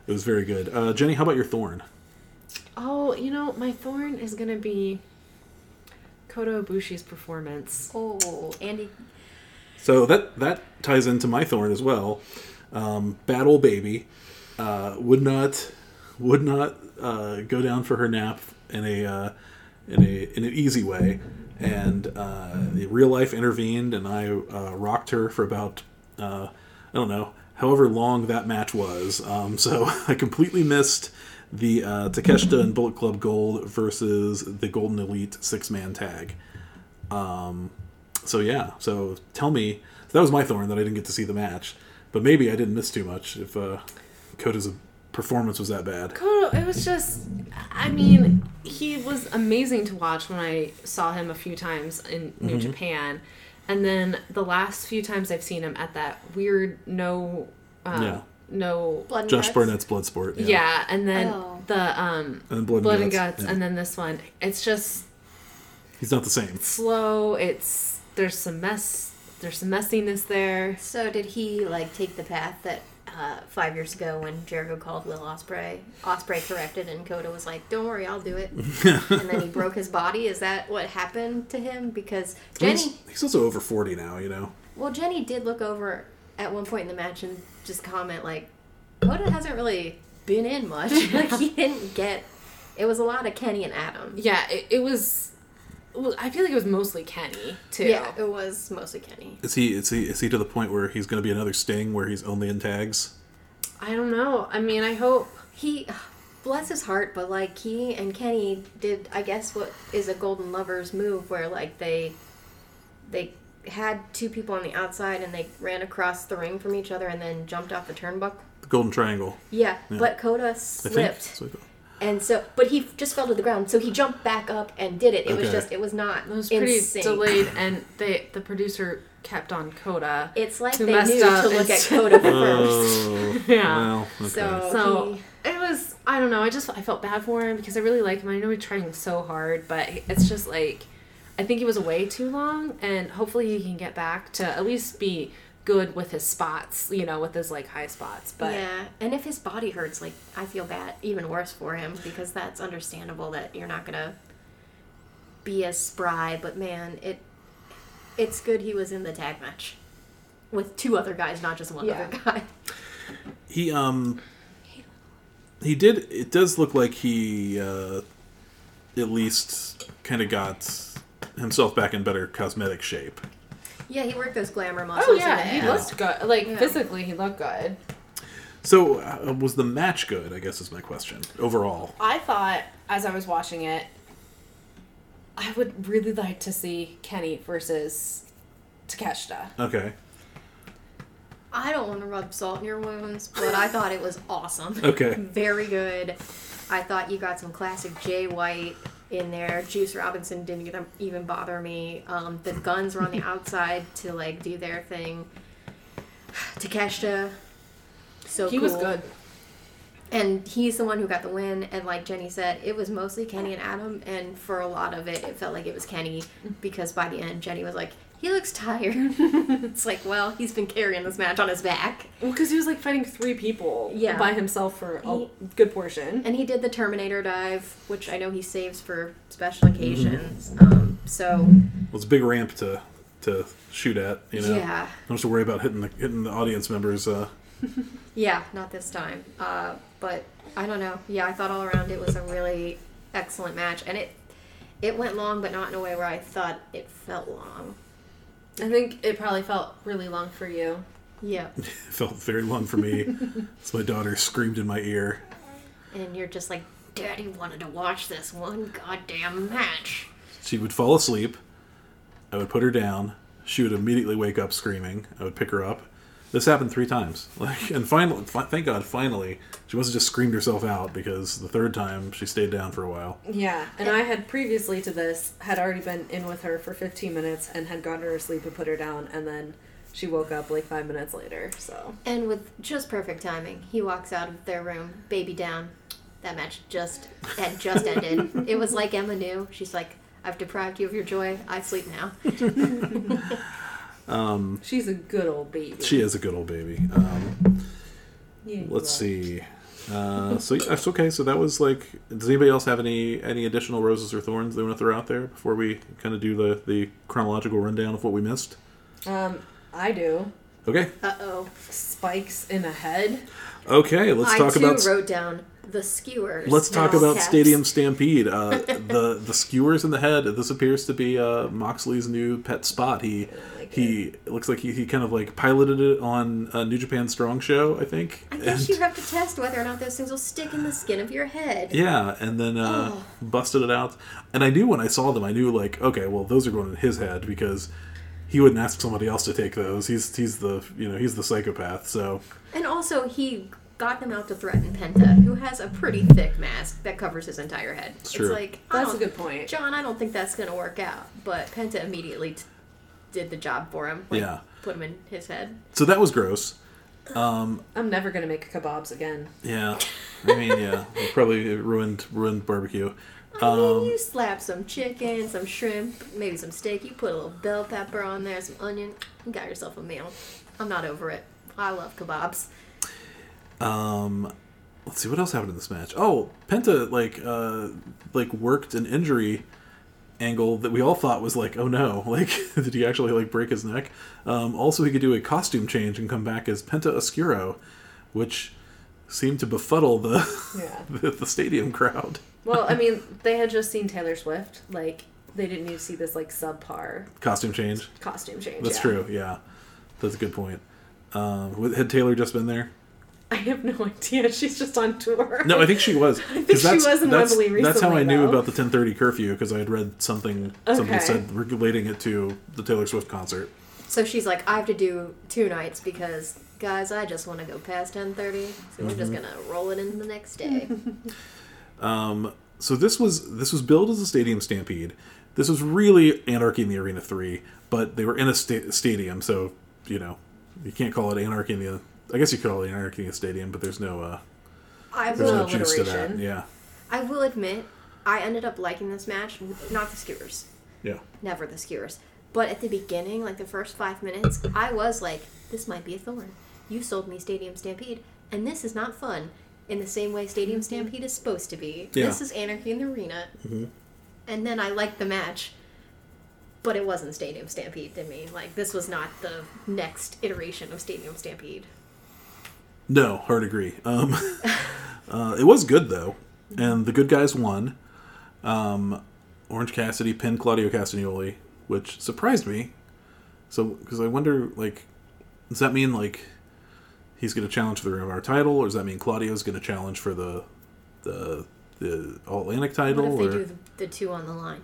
it was very good. Uh, Jenny, how about your thorn? Oh, you know, my thorn is gonna be Kota Ibushi's performance. Oh, Andy. So that that ties into my thorn as well. Um, Battle baby uh, would not would not uh, go down for her nap in a uh, in a in an easy way, and uh, the real life intervened, and I uh, rocked her for about uh, I don't know however long that match was. Um, so [LAUGHS] I completely missed the uh, Takeshita and Bullet Club Gold versus the Golden Elite six man tag. Um, so yeah, so tell me that was my thorn that I didn't get to see the match, but maybe I didn't miss too much if uh, Kota's performance was that bad. Kota, it was just, I mean, he was amazing to watch when I saw him a few times in New Mm-hmm. Japan. And then the last few times I've seen him at that weird no, uh, Yeah. No, Blood and Josh guts. Barnett's Bloodsport. yeah. Yeah. and then Oh. the um, And then Blood, blood and and Guts. guts, yeah. and then this one. It's just He's not the same. slow. It's there's some mess. There's some messiness there. So did he like take the path that uh, five years ago when Jericho called Will Ospreay? Ospreay corrected, and Kota was like, "Don't worry, I'll do it." [LAUGHS] and then he broke his body. Is that what happened to him? Because Jenny, He's, he's also over 40 now, you know? well, Jenny did look over at one point in the match and just comment like, "Kota hasn't really been in much. [LAUGHS] like he didn't get." It was a lot of Kenny and Adam. Yeah, it, it was. well, I feel like it was mostly Kenny too. Yeah, it was mostly Kenny. Is he is he is he to the point where he's going to be another Sting where he's only in tags? I don't know. I mean, I hope. He, bless his heart, but like he and Kenny did, I guess what is a Golden Lovers move where like they, they had two people on the outside and they ran across the ring from each other and then jumped off the turnbuckle. The Golden Triangle. Yeah, Yeah. but Kota slipped. And so, but he just fell to the ground. So he jumped back up and did it. It was just, it was not It was pretty sync. delayed, and they the producer kept on Kota. It's like Too they messed knew up. to look at It's- Kota [LAUGHS] first. Oh, [LAUGHS] Yeah. Well, okay. So, So he, it was. I don't know. I just I felt bad for him because I really like him. I know he's trying so hard, but it's just like I think he was away too long, and hopefully he can get back to at least be good with his spots. You know, with his like high spots. But yeah, and if his body hurts, like I feel bad, even worse for him because that's understandable that you're not gonna be as spry. But man, it it's good he was in the tag match with two other guys, not just one Yeah. other guy. He um he did it does look like he uh at least kind of got himself back in better cosmetic shape. Yeah, he worked those glamour muscles. oh yeah, he looked good. Like Yeah. physically, he looked good. So uh, was the match good, I guess is my question. Overall. I thought as I was watching it, I would really like to see Kenny versus Takeshita. Okay. I don't want to rub salt in your wounds, but I thought it was awesome. Okay. [LAUGHS] Very good. I thought you got some classic Jay White in there. Juice Robinson didn't even- bother me. Um, the guns were on the [LAUGHS] outside to like do their thing. [SIGHS] Takeshita, so he was good. and he's the one who got the win. And like Jenny said, it was mostly Kenny and Adam, and for a lot of it, it felt like it was Kenny because by the end, Jenny was like, "He looks tired." [LAUGHS] it's like, well, he's been carrying this match on his back. Well, because he was like fighting three people Yeah. by himself for a He- good portion. And he did the Terminator dive, which I know he saves for special occasions. Um, so Well, it's a big ramp to to shoot at, you know. yeah, Don't have to worry about hitting the hitting the audience members uh [LAUGHS] yeah, not this time. Uh, but I don't know. Yeah, I thought all around it was a really excellent match, and it it went long, but not in a way where I thought it felt long. I think it probably felt really long for you. Yeah, [LAUGHS] it felt very long for me. [LAUGHS] as my daughter screamed in my ear. and you're just like, Daddy wanted to watch this one goddamn match. She would fall asleep. I would put her down. She would immediately wake up screaming. I would pick her up. This happened three times. [LAUGHS] Like, and finally, fi- thank God, finally, she wasn't just screamed herself out because the third time she stayed down for a while. Yeah, and I had previously to this had already been in with her for 15 minutes and had gotten her to sleep and put her down, and then she woke up like five minutes later. So And with just perfect timing, he walks out of their room, baby down. That match just had just [LAUGHS] ended. it was like Emma knew. She's like, "I've deprived you of your joy. I sleep now." [LAUGHS] she's a good old baby. She is a good old baby. Um, Yeah, let's see. Uh, so that's okay. So that was like. Does anybody else have any any additional roses or thorns they want to throw out there before we kind of do the the chronological rundown of what we missed? Um, I do. Okay. Uh oh. Spikes in a head. Okay. Let's I talk too about. wrote down the skewers. Let's talk about caps. Stadium Stampede. Uh, the the skewers in the head. This appears to be uh, Moxley's new pet spot. He like he it looks like he, he kind of like piloted it on uh, New Japan Strong Show, I think. I guess And- you have to test whether or not those things will stick in the skin of your head. yeah, and then uh, Oh. busted it out. And I knew when I saw them, I knew like, okay, well, those are going in his head because he wouldn't ask somebody else to take those. He's he's the you know he's the psychopath. So And also, he got them out to threaten Penta, who has a pretty thick mask that covers his entire head. It's, true. like That's a good point. John, I don't think that's going to work out. But Penta immediately t- did the job for him. Like, Yeah. Put him in his head. so that was gross. Um, I'm never gonna make kebabs again. Yeah, I mean yeah, it probably ruined ruined barbecue. I Um, mean, you slap some chicken, some shrimp, maybe some steak. You put a little bell pepper on there, some onion. You got yourself a meal. I'm not over it. I love kebabs. Um, let's see what else happened in this match. Oh, Penta like uh like worked an injury angle that we all thought was like, oh no, [LAUGHS] like did he actually like break his neck? Um, also, he could do a costume change and come back as Penta Oscuro, which seemed to befuddle the Yeah. [LAUGHS] the, the stadium crowd. Well, I mean, [LAUGHS] they had just seen Taylor Swift. Like, they didn't need to see this like subpar Costume change. costume change. That's yeah. true. Yeah, that's a good point. Um, had Taylor just been there? I have no idea. [LAUGHS] She's just on tour. No, I think she was. [LAUGHS] I think she was in that's, Wembley That's how I recently, knew about the 10:30 curfew because I had read something somebody Okay. said relating it to the Taylor Swift concert. So she's like, I have to do two nights because, guys, I just want to go past 10:30, so we're just gonna roll it in the next day. [LAUGHS] Um, so this was this was billed as a stadium stampede. This was really Anarchy in the Arena three, but they were in a sta- stadium, so you know you can't call it Anarchy in the. I guess you could call it Anarchy in the Stadium, but there's no uh, I there's no juice to that. Yeah, I will admit, I ended up liking this match, not the skewers, yeah. never the skewers, but at the beginning, like the first five minutes, I was like, this might be a thorn. You sold me Stadium Stampede, and this is not fun. In the same way Stadium Stampede is supposed to be. Yeah. This is Anarchy in the Arena. Mm-hmm. And then I liked the match, but it wasn't Stadium Stampede to me. Like, this was not the next iteration of Stadium Stampede. No, hard agree. Um, [LAUGHS] uh, it was good though, and the good guys won. Um, Orange Cassidy pinned Claudio Castagnoli, which surprised me. So, because I wonder, like, does that mean like he's going to challenge for the Ring of Honor title, or does that mean Claudio's going to challenge for the the the All Atlantic title? What if they or do the, the two on the line?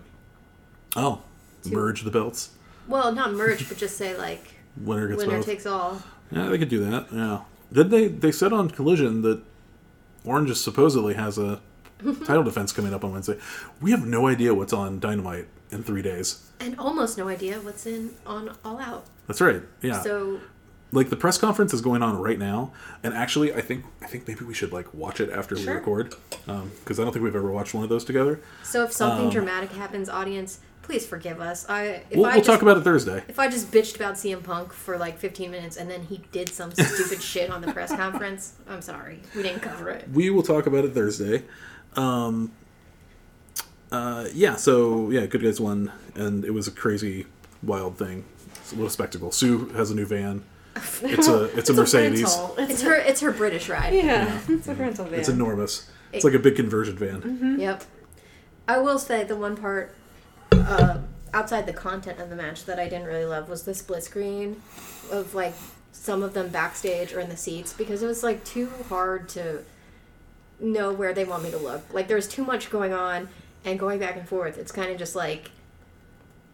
oh, merge the belts, Well, not merge, but just say, like, winner gets winner both. takes all. Yeah, they could do that. Yeah. Did they? They said on Collision that Orange is supposedly has a [LAUGHS] title defense coming up on Wednesday. We have no idea what's on Dynamite in three days. And almost no idea what's in on All Out. That's right. Yeah. So, like the press conference is going on right now, and actually, I think I think maybe we should like watch it after we Sure. record because I don't think we've ever watched one of those together. so if something Um, dramatic happens, audience, please forgive us. I if We'll, I we'll just, talk about it Thursday. if I just bitched about CM Punk for like 15 minutes and then he did some stupid [LAUGHS] shit on the press conference, I'm sorry. We didn't cover it. We will talk about it Thursday. Um, uh, yeah, so yeah, good guys won, and it was a crazy, wild thing. It's a little spectacle. Sue has a new van. [LAUGHS] It's a it's, a Mercedes. rental. It's, It's her it's her British ride. yeah, it's a rental van. It's enormous. It's like a big conversion van. Mm-hmm. Yep. I will say the one part uh, outside the content of the match that I didn't really love was the split screen of like some of them backstage or in the seats because it was like too hard to know where they want me to look. Like there's too much going on and going back and forth. It's kind of just like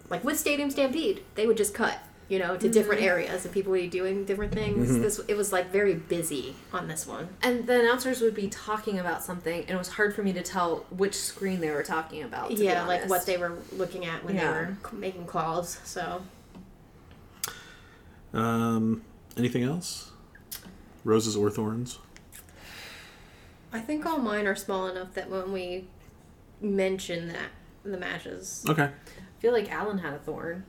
like with Stadium Stampede, they would just cut, you know, to different areas and people would be doing different things. This it was like very busy on this one. and the announcers would be talking about something, and it was hard for me to tell which screen they were talking about. to be yeah, like what they were looking at when Yeah. they were making calls. So Um, anything else? Roses or thorns? I think all mine are small enough that when we mention that the matches, Okay. I feel like Alan had a thorn.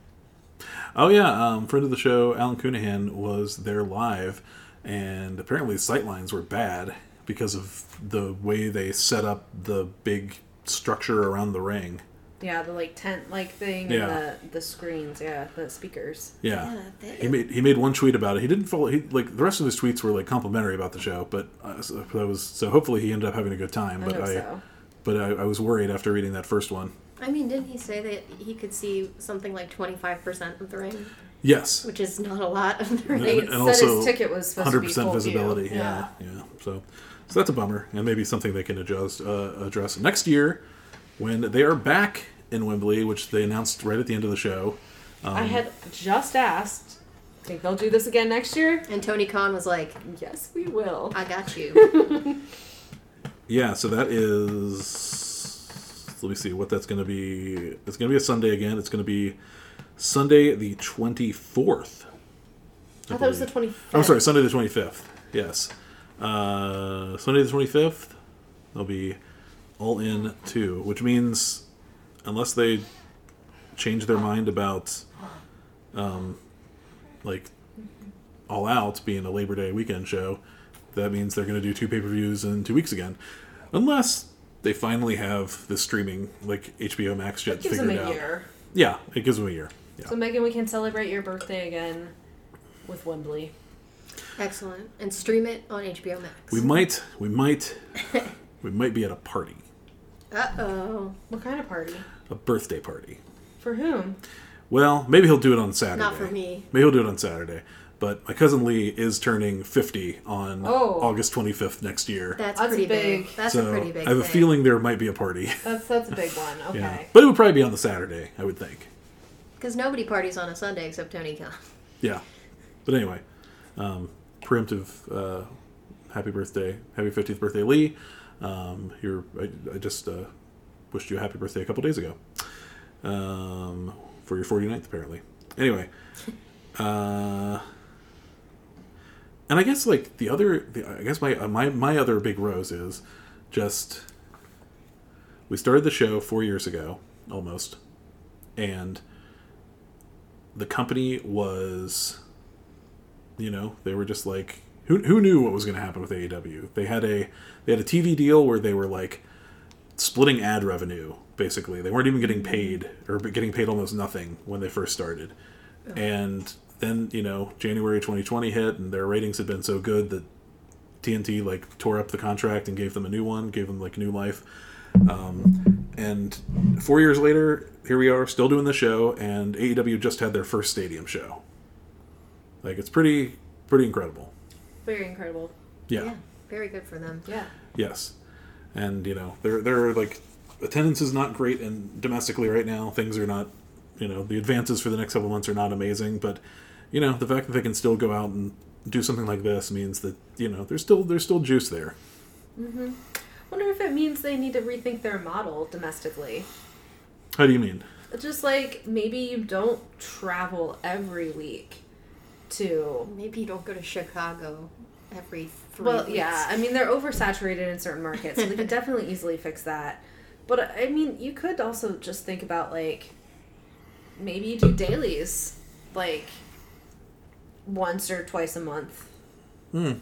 Oh yeah, um, friend of the show, Alan Cunahan was there live, and apparently sightlines were bad because of the way they set up the big structure around the ring. Yeah, the like tent like thing Yeah. and the the screens. Yeah, the speakers. Yeah. Yeah, they- he made he made one tweet about it. He didn't follow. He like the rest of his tweets were like complimentary about the show, but uh, so that was so. Hopefully, he ended up having a good time. I But hope I, so. but I, I was worried after reading that first one. I mean, didn't he say that he could see something like twenty five percent of the ring, Yes, which is not a lot of the And- ring? and Said also his ticket was supposed hundred to be percent full visibility. View. Yeah, yeah. So, so that's a bummer, and maybe something they can adjust uh, address next year when they are back in Wembley, which they announced right at the end of the show. Um, I had just asked. Think they'll do this again next year? And Tony Khan was like, Yes, we will. "I got you." [LAUGHS] Yeah, so that is. Let me see what that's going to be. It's going to be a Sunday again. It's going to be Sunday the twenty fourth. I thought it was the twenty fifth. I'm sorry, Sunday the 25th. Yes. Uh, Sunday the 25th, they'll be all in two, which means unless they change their mind about, um, like, All Out being a Labor Day weekend show, that means they're going to do two pay per views in two weeks again. Unless they finally have the streaming, like HBO Max shit It gives them figured a out. year. Yeah, it gives them a year. Yeah. So Megan, we can celebrate your birthday again with Wembley. Excellent, and stream it on HBO Max. We might, we might, [LAUGHS] we might be at a party. Uh oh. What kind of party? a birthday party. For whom? Well, maybe he'll do it on Saturday. Not for me. Maybe he'll do it on Saturday. But my cousin Lee is turning 50 on Oh. August 25th next year. That's, That's pretty big. big. That's so a pretty big one. I have a thing. feeling there might be a party. That's that's a big one. [LAUGHS] Okay. Yeah. But it would probably be on the Saturday, I would think. Because nobody parties on a Sunday except Tony Khan. [LAUGHS] Yeah. But anyway, um, preemptive uh, happy birthday, happy 50th birthday, Lee. Um, you're, I, I just uh, wished you a happy birthday a couple days ago um, for your 49th, apparently. Anyway, [LAUGHS] uh, and I guess like the other, the, I guess my uh, my my other big rose is just we started the show four years ago almost, and the company was you know they were just like who, who knew what was going to happen with AEW they had a they had a TV deal where they were like splitting ad revenue basically. They weren't even getting paid or getting paid almost nothing when they first started. And then you know January 2020 hit and their ratings had been so good that TNT like tore up the contract and gave them a new one gave them like new life um, and four years later, here we are, still doing the show, and AEW just had their first stadium show. Like it's pretty, pretty incredible. Very incredible. Yeah. Very good for them. Yeah. Yes. And you know, they're they're like attendance is not great and domestically right now. Things are not, you know, the advances for the next couple months are not amazing. But you know, the fact that they can still go out and do something like this means that you know there's still there's still juice there. Hmm. Wonder if it means they need to rethink their model domestically. How do you mean? Just like maybe you don't travel every week to. Maybe you don't go to Chicago every three Well, weeks. yeah. I mean, they're oversaturated in certain markets, so they could definitely easily fix that. But I mean, you could also just think about like maybe you do dailies like once or twice a month Hmm.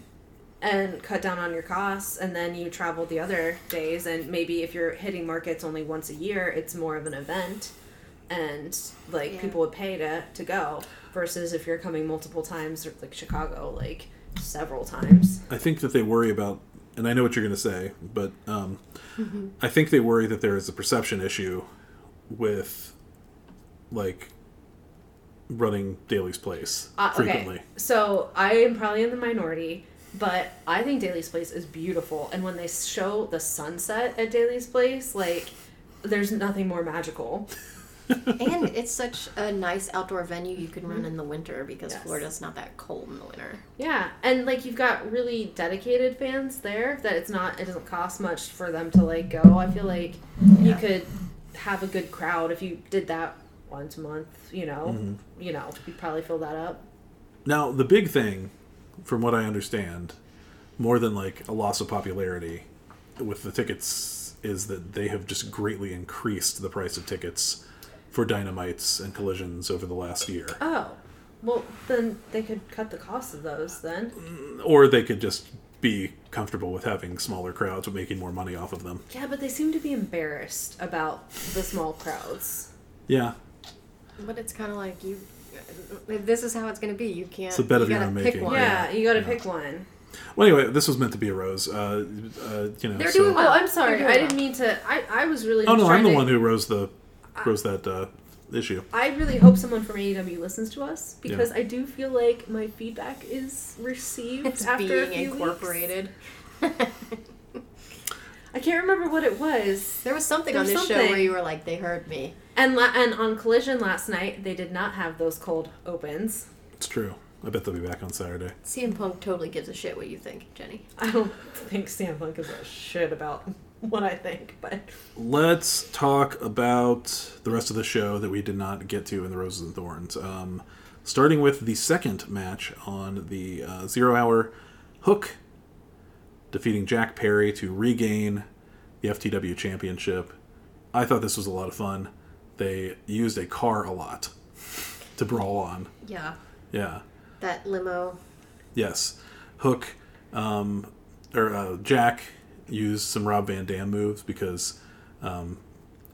and cut down on your costs and then you travel the other days and maybe if you're hitting markets only once a year it's more of an event and like Yeah. people would pay to to go versus if you're coming multiple times or like chicago like several times I think that they worry about, and I know what you're going to say, but um, I think they worry that there is a perception issue with, like, running Daily's place Uh, frequently. okay so i am probably in the minority but i think daily's place is beautiful and when they show the sunset at daily's place like there's nothing more magical [LAUGHS] and it's such a nice outdoor venue you can run in the winter because Yes. Florida's not that cold in the winter. Yeah, and like you've got really dedicated fans there that it's not it doesn't cost much for them to like go. I feel like you could have a good crowd if you did that once a month, you know. Mm-hmm. You know, you'd probably fill that up. Now, the big thing, from what I understand, more than like a loss of popularity with the tickets, is that they have just greatly increased the price of tickets for dynamites and collisions over the last year. Oh. Well, then they could cut the cost of those then. Or they could just be comfortable with having smaller crowds but making more money off of them. Yeah, but they seem to be embarrassed about the small crowds. Yeah, But it's kind of like you. This is how it's going to be. You can't. It's a bet you of your gotta own pick making. one. Yeah, you got to Yeah. pick one. Well, anyway, this was meant to be a rose. Uh, uh, you know, They're so- doing Oh, well. I'm sorry. I didn't mean to. I, I was really. Oh no, I'm the to- one who rose the rose that uh, issue. I really hope someone from AEW listens to us because I do feel like my feedback is received It's after a being few weeks. incorporated. I can't remember what it was. There was something There on was this show something. where you were like, they heard me. And la- and on Collision last night, they did not have those cold opens. It's true. I bet they'll be back on Saturday. CM Punk totally gives a shit what you think, Jenny. I don't think CM Punk gives a shit about what I think, but Let's talk about the rest of the show that we did not get to in the Roses and Thorns. Um, starting with the second match on the uh, Zero Hour Hook defeating Jack Perry to regain the FTW Championship. I thought this was a lot of fun. They used a car a lot to brawl on. Yeah. Yeah. That limo. Yes, Hook, um, or uh, Jack used some Rob Van Dam moves because um,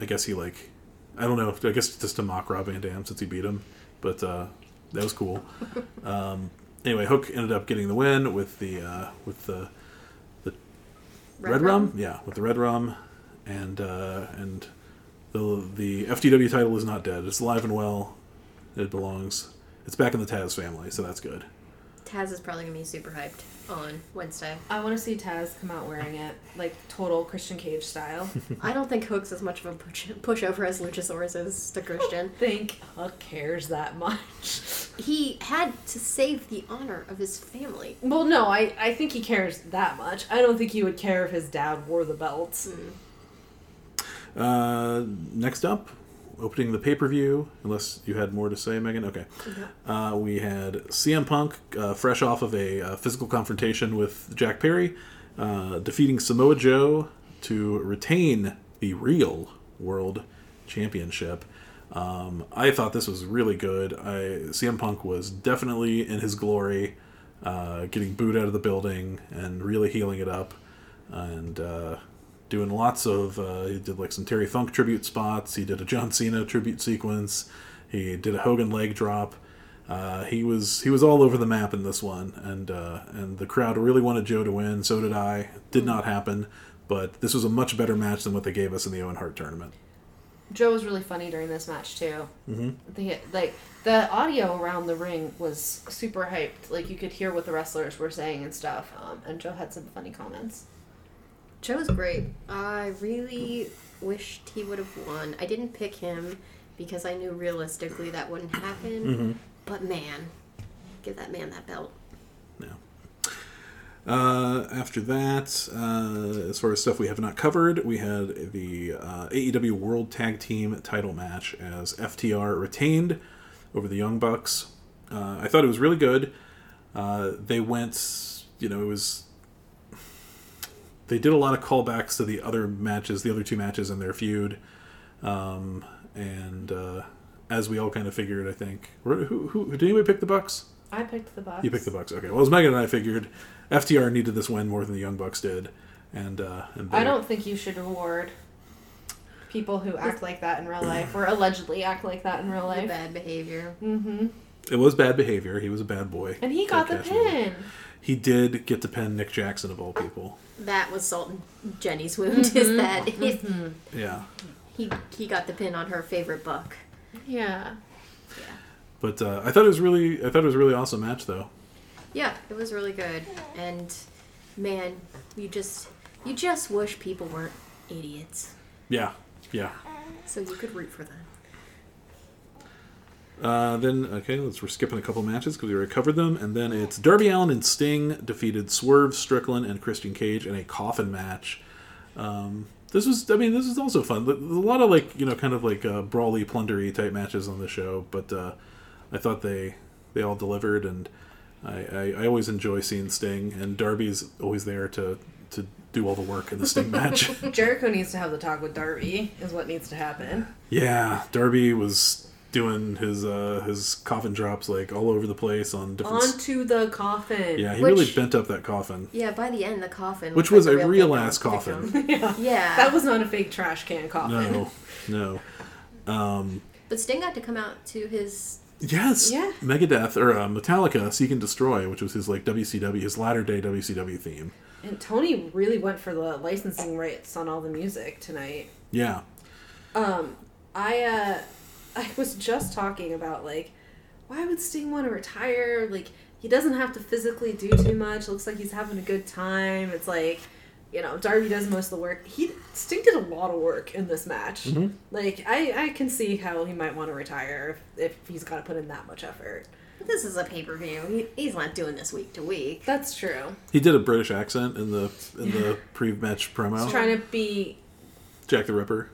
I guess he like I don't know I guess just to mock Rob Van Dam since he beat him, but uh, that was cool. [LAUGHS] um, anyway, Hook ended up getting the win with the uh, with the the red, rum? yeah, with the red rum, and uh, and the the FTW title is not dead. It's alive and well. It belongs. It's back in the Taz family, so that's good. Taz is probably gonna be super hyped on Wednesday. I want to see Taz come out wearing it, like total Christian Cage style. [LAUGHS] I don't think Hook's as much of a push- pushover as Luchasaurus is to Christian. think Hook cares that much. [LAUGHS] he had to save the honor of his family. Well, no, I, I think he cares that much. I don't think he would care if his dad wore the belts. Mm. Uh, next up, opening the pay per view. Unless you had more to say, Megan. Okay. Uh, we had CM Punk, uh, fresh off of a uh, physical confrontation with Jack Perry, uh, defeating Samoa Joe to retain the real World Championship. Um, I thought this was really good. I CM Punk was definitely in his glory, uh, getting booed out of the building and really heeling it up, and uh, doing lots of. Uh, he did like some Terry Funk tribute spots. He did a John Cena tribute sequence. He did a Hogan leg drop. Uh, he was he was all over the map in this one, and uh, and the crowd really wanted Joe to win. So did I. Did not happen, but this was a much better match than what they gave us in the Owen Hart tournament. Joe was really funny during this match too. Mm-hmm. The like the audio around the ring was super hyped. Like you could hear what the wrestlers were saying and stuff. Um, and Joe had some funny comments. Joe's great. I really wished he would have won. I didn't pick him because I knew realistically that wouldn't happen. But man, give that man that belt. Yeah. Uh, after that, uh, as far as stuff we have not covered, we had the uh, AEW World Tag Team title match as FTR retained over the Young Bucks. Uh, I thought it was really good. Uh, they went, you know, it was. They did a lot of callbacks to the other matches, the other two matches in their feud. Um, and uh, as we all kind of figured, I think. Who, who, who, did anybody pick the Bucks? I picked the Bucks. You picked the Bucks. Okay. Well, as Megan and I figured, FTR needed this win more than the Young Bucks did, and uh, and I don't think you should reward people who act like that in real life or allegedly act like that in real The life. bad behavior. Mm-hmm. It was bad behavior. He was a bad boy. And he got the Ted Cassidy. pin. He did get to pin Nick Jackson of all people. That was Salt and Jenny's wound. [LAUGHS] Is that it, Yeah. he he got the pin on her favorite buck. Yeah. But uh, I thought it was really, I thought it was a really awesome match, though. Yeah, it was really good. And man, you just you just wish people weren't idiots, Yeah. Yeah. so you could root for them. Uh, then okay, let's we're skipping a couple matches because we already covered them, and then it's Darby Allin and Sting defeated Swerve Strickland and Christian Cage in a coffin match. Um, this was, I mean, this is also fun. There's a lot of like you know, kind of like uh, brawly, plundery type matches on the show, but uh, I thought they they all delivered, and I, I, I always enjoy seeing Sting, and Darby's always there to to do all the work in the Sting match. [LAUGHS] Jericho needs to have the talk with Darby, is what needs to happen. Yeah, Darby was doing his uh his coffin drops like all over the place on different. s- Onto the coffin. yeah, he Which- really bent up that coffin, Yeah, by the end, the coffin, which was like a real victim- ass coffin. [LAUGHS] yeah. Yeah, That was not a fake trash can coffin. No, [LAUGHS] no. Um, But Sting got to come out to his. yes, Yeah. Megadeth or uh, Metallica, Seek and Destroy, which was his like WCW, his latter day WCW theme. And Tony really went for the licensing rights on all the music tonight. Yeah, Um, I uh, I was just talking about like, why would Sting want to retire? Like, he doesn't have to physically do too much. Looks like he's having a good time. It's like, you know, Darby does most of the work. He Sting did a lot of work in this match. Mm-hmm. Like, I I can see how he might want to retire if, if he's got to put in that much effort. This is a pay per view. He, he's not doing this week to week. That's true. he did a British accent in the in the [LAUGHS] pre-match promo. He's trying to be. Jack the Ripper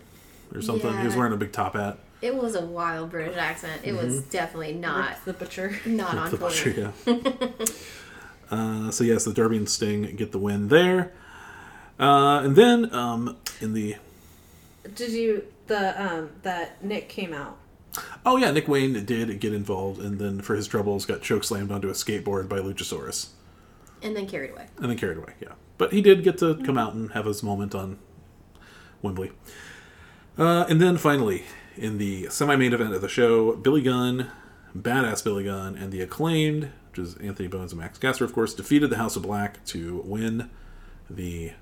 or something. He was wearing a big top hat. It was a wild British accent. It was definitely not the butcher. not on the butcher, yeah. [LAUGHS] uh, so yes, the Darby and Sting get the win there, uh, and then um, in the Did you the um that Nick came out? oh yeah, Nick Wayne did get involved, and then for his troubles got choke slammed onto a skateboard by Luchasaurus, And then carried away. and then carried away. Yeah, but he did get to come out and have his moment on Wembley, uh, and then finally in the semi-main event of the show, Billy Gunn, badass Billy Gunn, and the acclaimed, which is Anthony Bowens and Max Caster, of course, defeated the House of Black to win the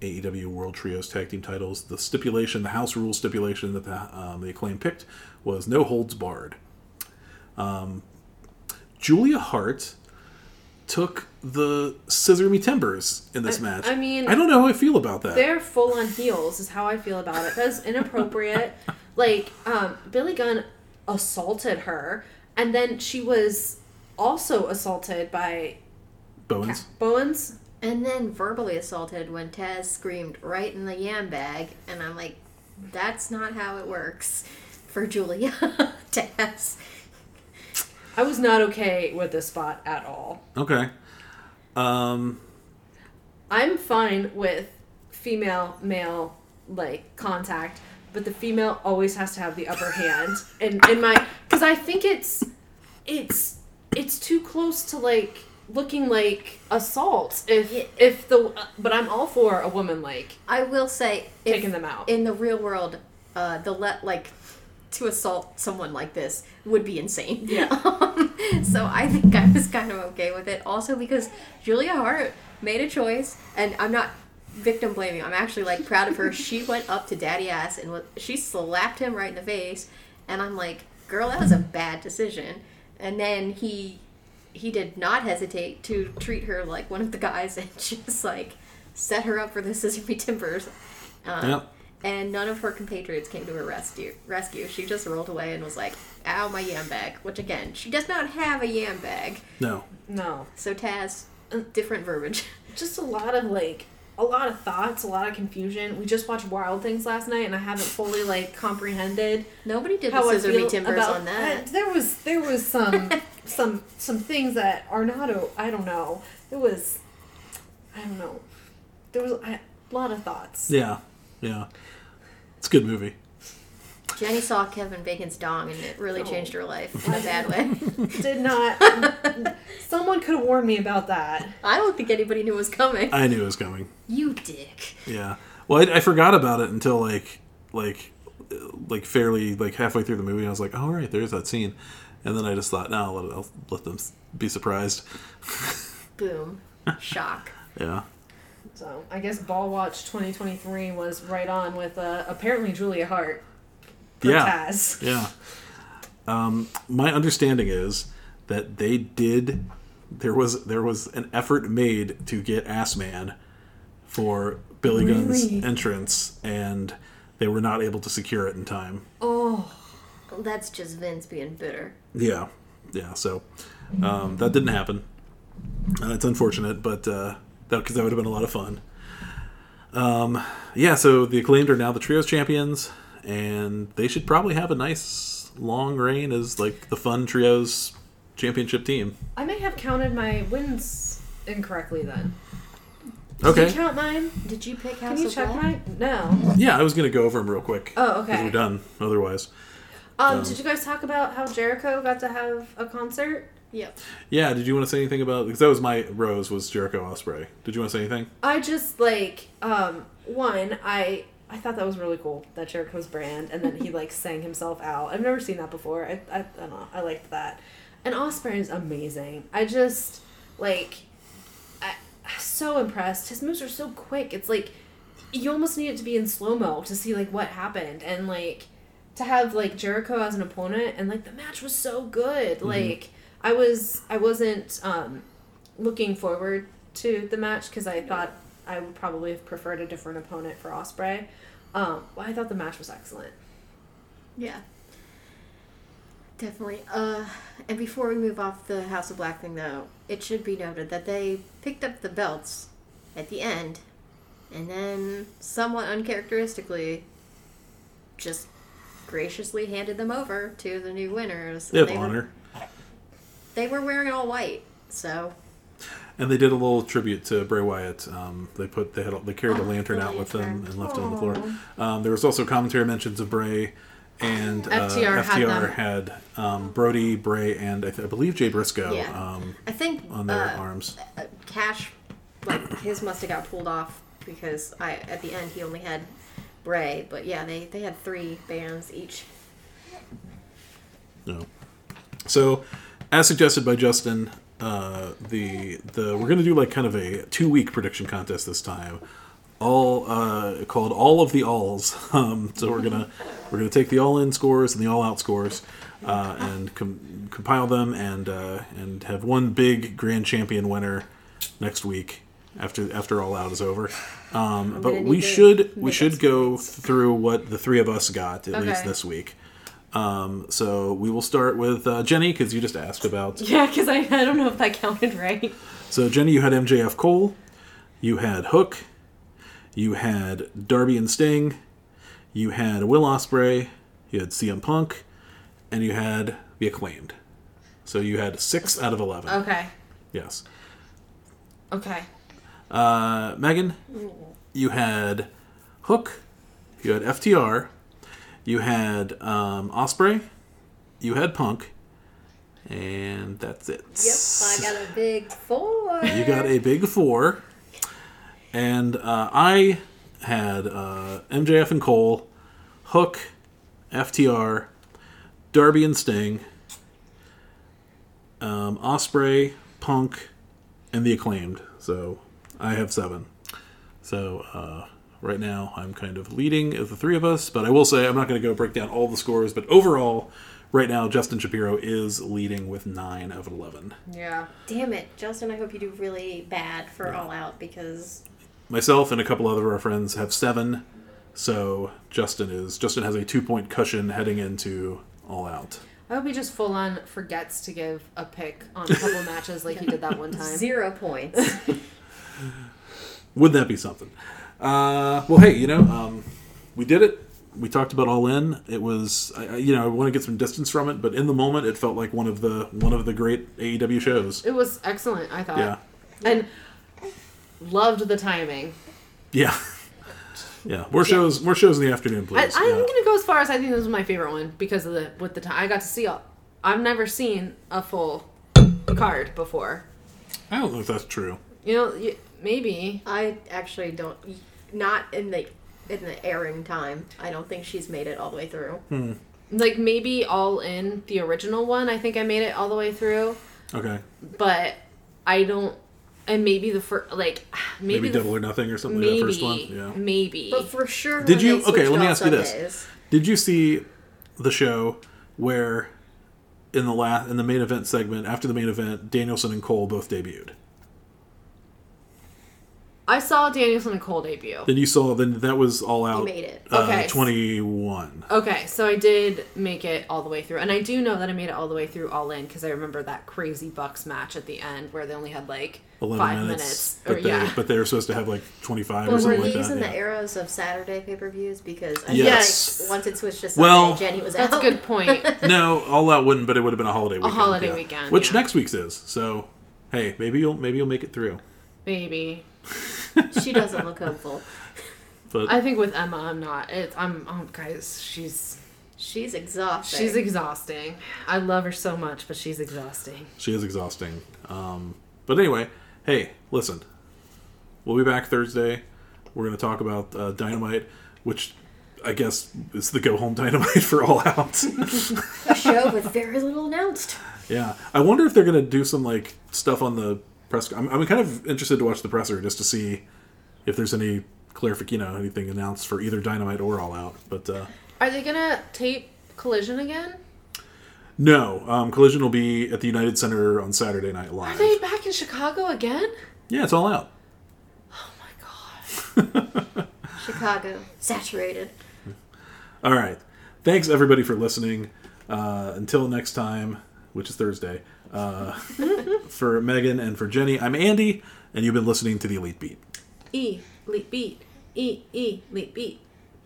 AEW World Trios Tag Team titles. The stipulation, the house rule stipulation that the, um, the acclaim picked was no holds barred. Um, Julia Hart took the scissor me timbers in this I- match. I mean, I don't know how I feel about that. They're full on heels, is how I feel about it. That's inappropriate. [LAUGHS] like, um, Billy Gunn assaulted her, and then she was also assaulted by Bowens. Bowens. And then verbally assaulted when Taz screamed right in the yam bag, and I'm like, that's not how it works for Julia. [LAUGHS] Taz. I was not okay with this spot at all. Okay. Um, I'm fine with female male like contact, but the female always has to have the upper hand. And in my because I think it's it's it's too close to like looking like assault. If Yeah. if the but I'm all for a woman like I will say, if taking them out. in the real world, uh, the let like to assault someone like this would be insane. Yeah. [LAUGHS] Um, so I think I was kind of okay with it. Also because Julia Hart made a choice, and I'm not victim blaming. I'm actually like proud of her. she went up to Daddy Ass and wa- she slapped him right in the face, and I'm like, girl, that was a bad decision. And then he he did not hesitate to treat her like one of the guys and [LAUGHS] just like set her up for the scissor me timbers. Um, Yep. And none of her compatriots came to her rescue. Rescue. She just rolled away and was like, "Ow, my yam bag." Which again, she does not have a yam bag. no. no. So Taz, uh, different verbiage. Just a lot of like a lot of thoughts, a lot of confusion. We just watched Wild Things last night and I haven't fully like comprehended Nobody did how the I scissor me timbers about on that. Uh, there was there was some [LAUGHS] some some things that are not. o- I don't know. It was. I don't know. There was a lot of thoughts. Yeah. Yeah. It's a good movie. Jenny saw Kevin Bacon's dong and it really Oh. changed her life in a [LAUGHS] bad way. Did not. [LAUGHS] someone could have warned me about that. I don't think anybody knew it was coming. I knew it was coming. You dick. Yeah. Well, I, I forgot about it until like like like fairly like halfway through the movie. I was like, oh, all right, there's that scene, and then I just thought, no, I'll let, I'll let them be surprised. [LAUGHS] Boom. Shock. Yeah. So I guess Ball Watch 2023 was right on with uh, apparently Julia Hart. Yeah. Taz. Yeah. Um, my understanding is that they did. There was there was an effort made to get Ass Man for Billy Gunn's entrance, and they were not able to secure it in time. Oh, That's just Vince being bitter. Yeah, yeah. So um, that didn't happen. Uh, it's unfortunate, but uh, that because that would have been a lot of fun. Um, yeah. So the acclaimed are now the trios champions, and they should probably have a nice long reign as like the fun trios championship team. I may have counted my wins incorrectly then. Did Okay. you count mine? Did you pick House Can you of check Black? mine? No. Yeah, I was gonna go over them real quick. Oh, okay. We're done. Otherwise, Um, Um, did you guys talk about how Jericho got to have a concert? Yep. yeah. Did you want to say anything about? Because that was my rose was Jericho Ospreay. Did you want to say anything? I just like um one I I thought that was really cool that Jericho's brand and then he like [LAUGHS] sang himself out. I've never seen that before. I I, I don't know. I liked that. And Ospreay is amazing. I just like I I'm so impressed. His moves are so quick. It's like you almost need it to be in slow mo to see like what happened and like to have like Jericho as an opponent and like the match was so good. Like I was I wasn't um looking forward to the match because I thought I would probably have preferred a different opponent for Ospreay. Um, well, I thought the match was excellent. Yeah. Definitely. Uh, and before we move off the House of Black thing, though, it should be noted that they picked up the belts at the end, and then, somewhat uncharacteristically, just graciously handed them over to the new winners. They have were- honor, they were wearing all white, so and they did a little tribute to Bray Wyatt. Um, they put they had they carried a Oh, lantern out with them and left it on the floor. Um, there was also commentary mentions of Bray, and uh, FTR had FTR them. had um, Brody, Bray, and I, th- I believe Jay Briscoe Yeah. um, I think on their uh, arms. uh, Cash, like his must have got pulled off because I at the end he only had Bray, but yeah, they they had three bands each. No. So, as suggested by Justin, uh, the the we're gonna do like kind of a two week prediction contest this time. all uh, called all of the alls. [LAUGHS] Um, so we're gonna we're gonna take the all in scores and the all out scores uh, and com- compile them and uh, and have one big grand champion winner next week after after all out is over. Um, but we should we should go through what the three of us got at least this week. Um, so we will start with uh, Jenny because you just asked about [LAUGHS] Yeah, because I, I don't know if that counted right. so Jenny, you had MJF Cole, you had Hook, you had Darby and Sting, you had Will Ospreay, you had CM Punk, and you had the Acclaimed. So you had six out of eleven. Okay. Yes. Okay. Uh, Megan, you had Hook, you had FTR, you had um, Ospreay, you had Punk, and that's it. Yep, I got a big four. You got a big four. And uh, I had uh, MJF and Cole, Hook, FTR, Darby and Sting, um, Ospreay, Punk, and the Acclaimed. So I have seven. So uh, right now I'm kind of leading of the three of us, but I will say I'm not going to go break down all the scores. But overall, right now Justin Shapiro is leading with nine of eleven. Yeah. Damn it, Justin! I hope you do really bad for All Out because myself and a couple other of our friends have seven so justin is justin has a two point cushion heading into all out I hope he just full on forgets to give a pick on a couple [LAUGHS] matches like he did that one time. zero points. [LAUGHS] would that be something uh, well hey you know um, we did it we talked about all in it was I, I- you know i want to get some distance from it but in the moment it felt like one of the one of the great aew shows It was excellent, I thought. yeah And loved the timing. yeah yeah more shows more shows in the afternoon please I'm yeah. gonna go as far as I think this was my favorite one because of the with the time I got to see. All, I've never seen a full card before. i don't know if that's true You know, y- maybe I actually don't. Not in the in the airing time. I don't think she's made it all the way through. Hmm. like maybe all in the original one. I think I made it all the way through, okay but I don't. And maybe the first, like [SIGHS] maybe, maybe, the, double or nothing or something like maybe that first one yeah maybe. But for sure, Did when you- they okay, let me off ask you this. Sundays- Did you see the show where in the last in the main event segment after the main event Danielson and Cole both debuted? I saw Danielson and Cole debut. Then you saw then that was all out. You made it. Uh, Okay. Twenty one. Okay, so I did make it all the way through, and I do know that I made it all the way through all in because I remember that crazy Bucks match at the end where they only had like Eleven five minutes. minutes, but or they yeah, but they were supposed to have like twenty five or But were something like these that. in yeah. the eras of Saturday pay per views? Because I Yes. feel like once it switched to Sunday, Well, Jenny was that's a good point. [LAUGHS] no, all out wouldn't, but it would have been a holiday weekend. A holiday yeah. weekend, Which yeah. next week's is. So hey, maybe you'll maybe you'll make it through. Maybe she doesn't look hopeful. But I think with Emma, I'm not. It's I'm oh, guys, she's She's exhausting. she's exhausting. I love her so much, but she's exhausting. She is exhausting. Um, but anyway, hey, listen. We'll be back Thursday. We're going to talk about uh, Dynamite, which I guess is the go home [LAUGHS] Dynamite for All Out. a show with very little announced. yeah. I wonder if they're going to do some like stuff on the press. I'm, I'm kind of interested to watch the presser just to see if there's any clarification, you know, anything announced for either Dynamite or All Out. But uh, Are they gonna tape Collision again? no, um, Collision will be at the United Center on Saturday Night Are Live. they back in Chicago again? Yeah, it's All Out. Oh my god. [LAUGHS] Chicago saturated. All right. Thanks everybody for listening. Uh, until next time, which is Thursday. Uh, [LAUGHS] for Megan and for Jenny, I'm Andy, and you've been listening to the Elite Beat. E, leap beat. E, E, leap beat.